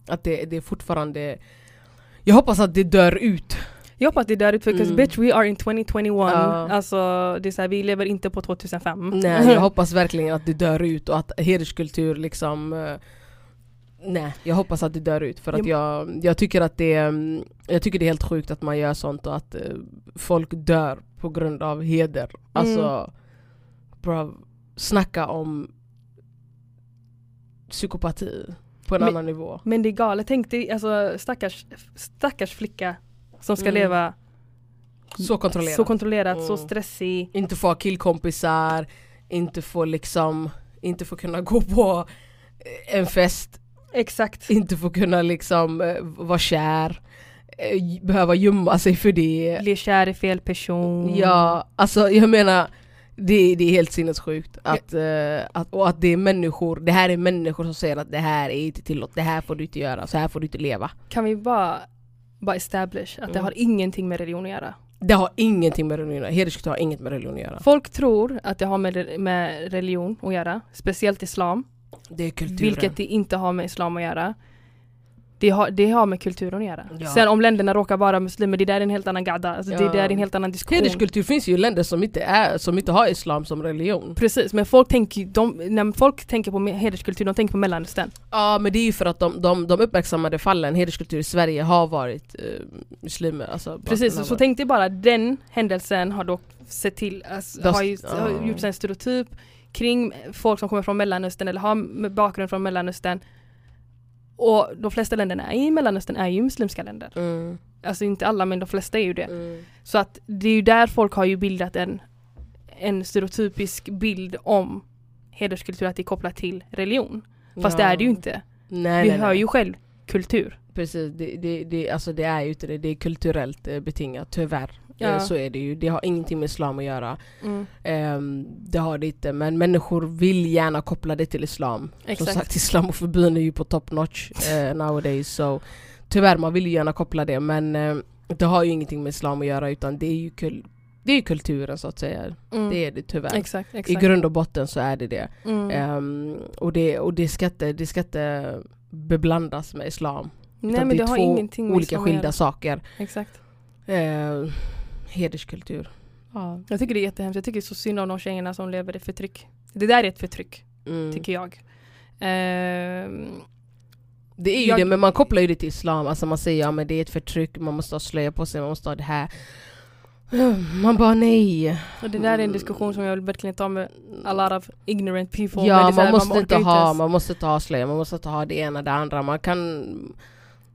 Speaker 3: Att det, det är fortfarande... Jag hoppas att det dör ut.
Speaker 2: Jag hoppas det dör ut för
Speaker 3: Mm.
Speaker 2: bitch we are in 2021.
Speaker 3: Ja.
Speaker 2: Alltså det är så här, vi lever inte på 2005.
Speaker 3: Nej, jag hoppas verkligen att det dör ut och att hederskultur liksom... Nej, jag hoppas att det dör ut för att jag, jag tycker att det mm, Jag tycker det är helt sjukt att man gör sånt och att eh, folk dör på grund av heder. Alltså, bro, snacka om psykopati på en
Speaker 2: Men-
Speaker 3: annan nivå.
Speaker 2: Men det är galet, tänk dig alltså stackars, stackars flicka som ska
Speaker 3: Mm.
Speaker 2: leva
Speaker 3: Så kontrollerat.
Speaker 2: så kontrollerat, så
Speaker 3: Mm.
Speaker 2: stressig.
Speaker 3: inte få ha killkompisar, inte få liksom, inte få kunna gå på en fest,
Speaker 2: Exakt.
Speaker 3: inte få kunna liksom eh, vara kär, eh, behöva gömma sig för det.
Speaker 2: Bli kär i fel person.
Speaker 3: Ja, alltså jag menar det, det är helt sinnessjukt att, eh, att, och att det är människor, det här är människor som säger att det här är inte tillåtet, det här får du inte göra, så här får du inte leva.
Speaker 2: Kan vi bara bara establish att det
Speaker 3: Mm.
Speaker 2: har ingenting med religion att göra.
Speaker 3: Det har ingenting med religion att göra. Hederskultur har inget med religion att göra.
Speaker 2: Folk tror att det har med, med religion att göra, speciellt islam,
Speaker 3: Det är kulturen.
Speaker 2: vilket det inte har med islam att göra. Det har, det har med kulturen att göra.
Speaker 3: Ja.
Speaker 2: Sen om länderna råkar vara muslimer, det där är en helt annan gadda. Alltså Det
Speaker 3: Ja.
Speaker 2: där är en helt annan diskussion.
Speaker 3: Hederskultur finns ju i länder som inte, är, som inte har islam som religion.
Speaker 2: Precis, men folk tänker, de, när folk tänker på hederskultur, de tänker på mellanöstern.
Speaker 3: Ja men det är ju för att de, de, de uppmärksammade fallen, hederskultur i Sverige har varit eh, muslimer. Alltså,
Speaker 2: Precis, så
Speaker 3: varit-
Speaker 2: tänk dig bara den händelsen har då sett till, alltså, har, ju, har gjort en stereotyp kring folk som kommer från mellanöstern eller har bakgrund från mellanöstern. Och de flesta länderna i mellanöstern är ju muslimska länder.
Speaker 3: Mm,
Speaker 2: Alltså inte alla men de flesta är ju det.
Speaker 3: mm.
Speaker 2: Så att det är ju där folk har ju bildat en, en stereotypisk bild om hederskultur att det är kopplat till religion. Fast det är det ju inte.
Speaker 3: Nej,
Speaker 2: Vi
Speaker 3: nej,
Speaker 2: hör
Speaker 3: nej.
Speaker 2: ju själv kultur.
Speaker 3: Precis, det, det, det, alltså det är ju inte det, det är kulturellt eh, betingat tyvärr.
Speaker 2: Ja.
Speaker 3: Eh, Så är det ju, det har ingenting med islam att göra. Ehm, det har det inte, men människor vill gärna koppla det till islam.
Speaker 2: Exakt.
Speaker 3: Som sagt, islamofobin är ju på top notch eh, nowadays. Så tyvärr, man vill ju gärna koppla det men eh, det har ju ingenting med islam att göra utan det är ju, kul, det är kulturen så att säga.
Speaker 2: Mm.
Speaker 3: Det är det tyvärr.
Speaker 2: Exakt,
Speaker 3: I
Speaker 2: exakt.
Speaker 3: grund och botten så är det det.
Speaker 2: Mm.
Speaker 3: Ehm, och det, och det, ska inte, det ska inte beblandas med islam.
Speaker 2: Nej men det,
Speaker 3: är
Speaker 2: har
Speaker 3: två
Speaker 2: ingenting med
Speaker 3: olika skilda saker.
Speaker 2: Exakt.
Speaker 3: Eh, hederskultur. Ja.
Speaker 2: Jag tycker det är jättehemskt. Jag tycker så synd om de tjejerna som lever i förtryck. Det där är ett förtryck,
Speaker 3: Mm.
Speaker 2: tycker jag. Ehm,
Speaker 3: Det är ju
Speaker 2: Jag-
Speaker 3: det, men man kopplar ju det till islam. Alltså man säger ja men det är ett förtryck, man måste ha slöja på sig, man måste ha det här. Man bara nej.
Speaker 2: och det där är en diskussion som jag vill verkligen ta med a lot of ignorant people. det
Speaker 3: Ja
Speaker 2: är så här,
Speaker 3: man måste
Speaker 2: orkar
Speaker 3: inte ha, man måste inte ha slöja, man måste inte ha det ena det andra. Man kan...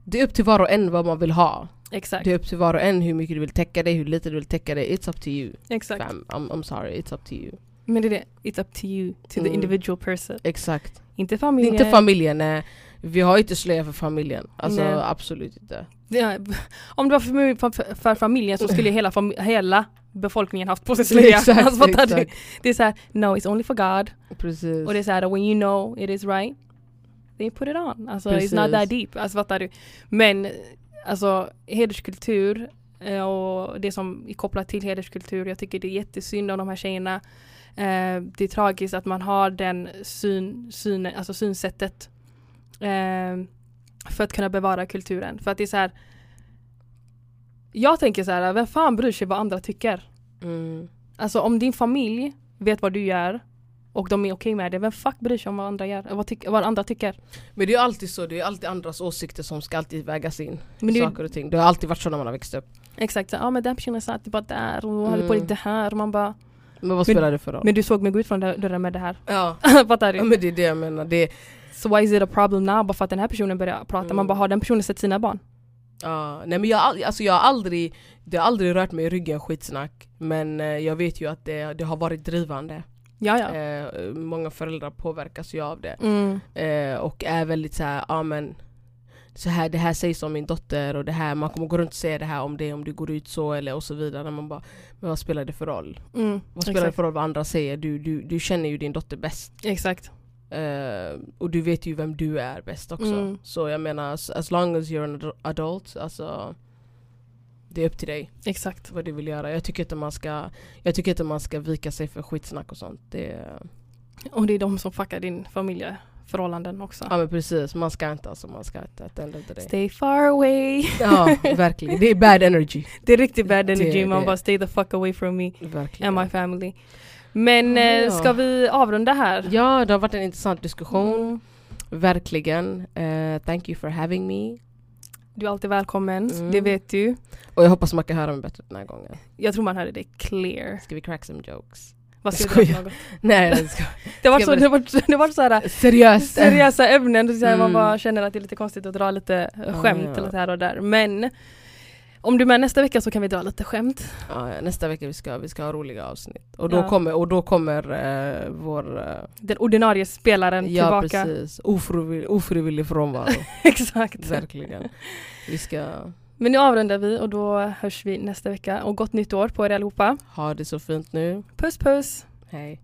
Speaker 3: Det är upp till var och en vad man vill ha.
Speaker 2: Exakt.
Speaker 3: Det är upp till var och en hur mycket du vill täcka dig, hur lite du vill täcka dig. It's up to you.
Speaker 2: Exakt.
Speaker 3: Fam. I'm, I'm sorry, it's up to you.
Speaker 2: Men det är det. It's up to you, to the
Speaker 3: Mm.
Speaker 2: individual person.
Speaker 3: Exakt.
Speaker 2: Inte familjen.
Speaker 3: Inte familjen, nej. Vi har inte slöja för familjen. Alltså
Speaker 2: Nej.
Speaker 3: absolut inte.
Speaker 2: Ja, om det var för, för, för familjen så skulle hela, fam hela befolkningen haft på sig slöja.
Speaker 3: Exakt,
Speaker 2: Alltså,
Speaker 3: exakt.
Speaker 2: Det är såhär, no it's only for God.
Speaker 3: Precis.
Speaker 2: Och det är såhär, when you know it is right, then put it on. Alltså it's not
Speaker 3: Precis.
Speaker 2: that deep. Alltså fattar du? Men alltså hederskultur eh, och det som är kopplat till hederskultur, jag tycker det är jättesynd om de här tjejerna. Eh, det är tragiskt att man har den syn, syn, alltså synsättet eh, för att kunna bevara kulturen. För att det är så här. Jag tänker så här, vem fan bryr sig vad andra tycker?
Speaker 3: Mm.
Speaker 2: Alltså om din familj vet vad du gör och de är okej med det, vem fuck bryr sig om vad andra gör? Vad, tyck- vad andra tycker?
Speaker 3: Men det är alltid så, det är alltid andras åsikter som ska alltid vägas in.
Speaker 2: Men det, är-
Speaker 3: saker och ting. Det har alltid varit så när man har växt upp.
Speaker 2: exakt, så, ja men den personen satt bara där och håller på
Speaker 3: Mm.
Speaker 2: lite här och man bara
Speaker 3: Men vad spelar det för roll?
Speaker 2: Men du såg mig gå ut från dö- dörren med det här.
Speaker 3: ja.
Speaker 2: Fattar
Speaker 3: ja
Speaker 2: du?
Speaker 3: men det är det jag menar. Det,
Speaker 2: Så why is it a problem now? Bara för att den här personen börjar prata.
Speaker 3: Mm.
Speaker 2: Man bara har den personen sett sina barn?
Speaker 3: ja. Nej men jag, alltså jag har aldrig, det har aldrig rört mig i ryggen skitsnack. Men eh, jag vet ju att det, det har varit drivande.
Speaker 2: Ja ja.
Speaker 3: Eh, många föräldrar påverkas ju av det.
Speaker 2: Mm.
Speaker 3: Eh, och är väldigt så här, men så här, det här sägs om min dotter och det här, man kommer gå runt och säga det här om det om du går ut så eller och så vidare. Man bara, men vad spelar det för roll?
Speaker 2: Mm.
Speaker 3: Vad spelar det
Speaker 2: Exakt.
Speaker 3: för roll vad andra säger? Du, du, du känner ju din dotter bäst.
Speaker 2: Exakt.
Speaker 3: Eh, och du vet ju vem du är bäst också.
Speaker 2: Mm.
Speaker 3: Så jag menar, as, as long as you're an adu- adult, alltså det är upp till dig
Speaker 2: Exakt.
Speaker 3: vad du vill göra. Jag tycker inte man ska, jag tycker inte man ska vika sig för skitsnack och sånt. Det,
Speaker 2: Och det är de som fuckar din familjeförhållanden också.
Speaker 3: ja men precis, man ska inte alltså, man ska inte of the day.
Speaker 2: Stay far away.
Speaker 3: Ja, verkligen. Det är bad energy.
Speaker 2: Det är riktigt bad
Speaker 3: Det-
Speaker 2: energy. Man
Speaker 3: det-
Speaker 2: bara stay the fuck away from me
Speaker 3: Verkligen.
Speaker 2: and my family. Men
Speaker 3: Ja.
Speaker 2: eh, ska vi avrunda här?
Speaker 3: Ja, det har varit en intressant diskussion.
Speaker 2: Mm.
Speaker 3: Verkligen. Eh, thank you for having me.
Speaker 2: Du är alltid välkommen,
Speaker 3: Mm.
Speaker 2: det vet du.
Speaker 3: Och jag hoppas man kan höra mig bättre den här gången.
Speaker 2: Jag tror man hörde det clear.
Speaker 3: Ska vi crack some jokes?
Speaker 2: Vad ska
Speaker 3: Jag skojar. Nej, det
Speaker 2: var så, det var, det var så här
Speaker 3: Seriöst.
Speaker 2: seriösa ämnen, så här, man
Speaker 3: Mm.
Speaker 2: bara känner att det är lite konstigt att dra lite skämt
Speaker 3: ja.
Speaker 2: eller här och där. Men om du är med nästa vecka så kan vi dra lite skämt.
Speaker 3: Ja, nästa vecka vi ska vi ska ha roliga avsnitt. Och då
Speaker 2: Ja.
Speaker 3: kommer, och då kommer eh, vår... eh,
Speaker 2: Den ordinarie spelaren
Speaker 3: ja
Speaker 2: tillbaka.
Speaker 3: precis, ofrivillig, ofrivillig frånvaro.
Speaker 2: Exakt.
Speaker 3: Verkligen. Vi ska
Speaker 2: Men nu avrundar vi och då hörs vi nästa vecka. Och gott nytt år på er allihopa.
Speaker 3: ha det så fint nu.
Speaker 2: Puss puss!
Speaker 3: Hej.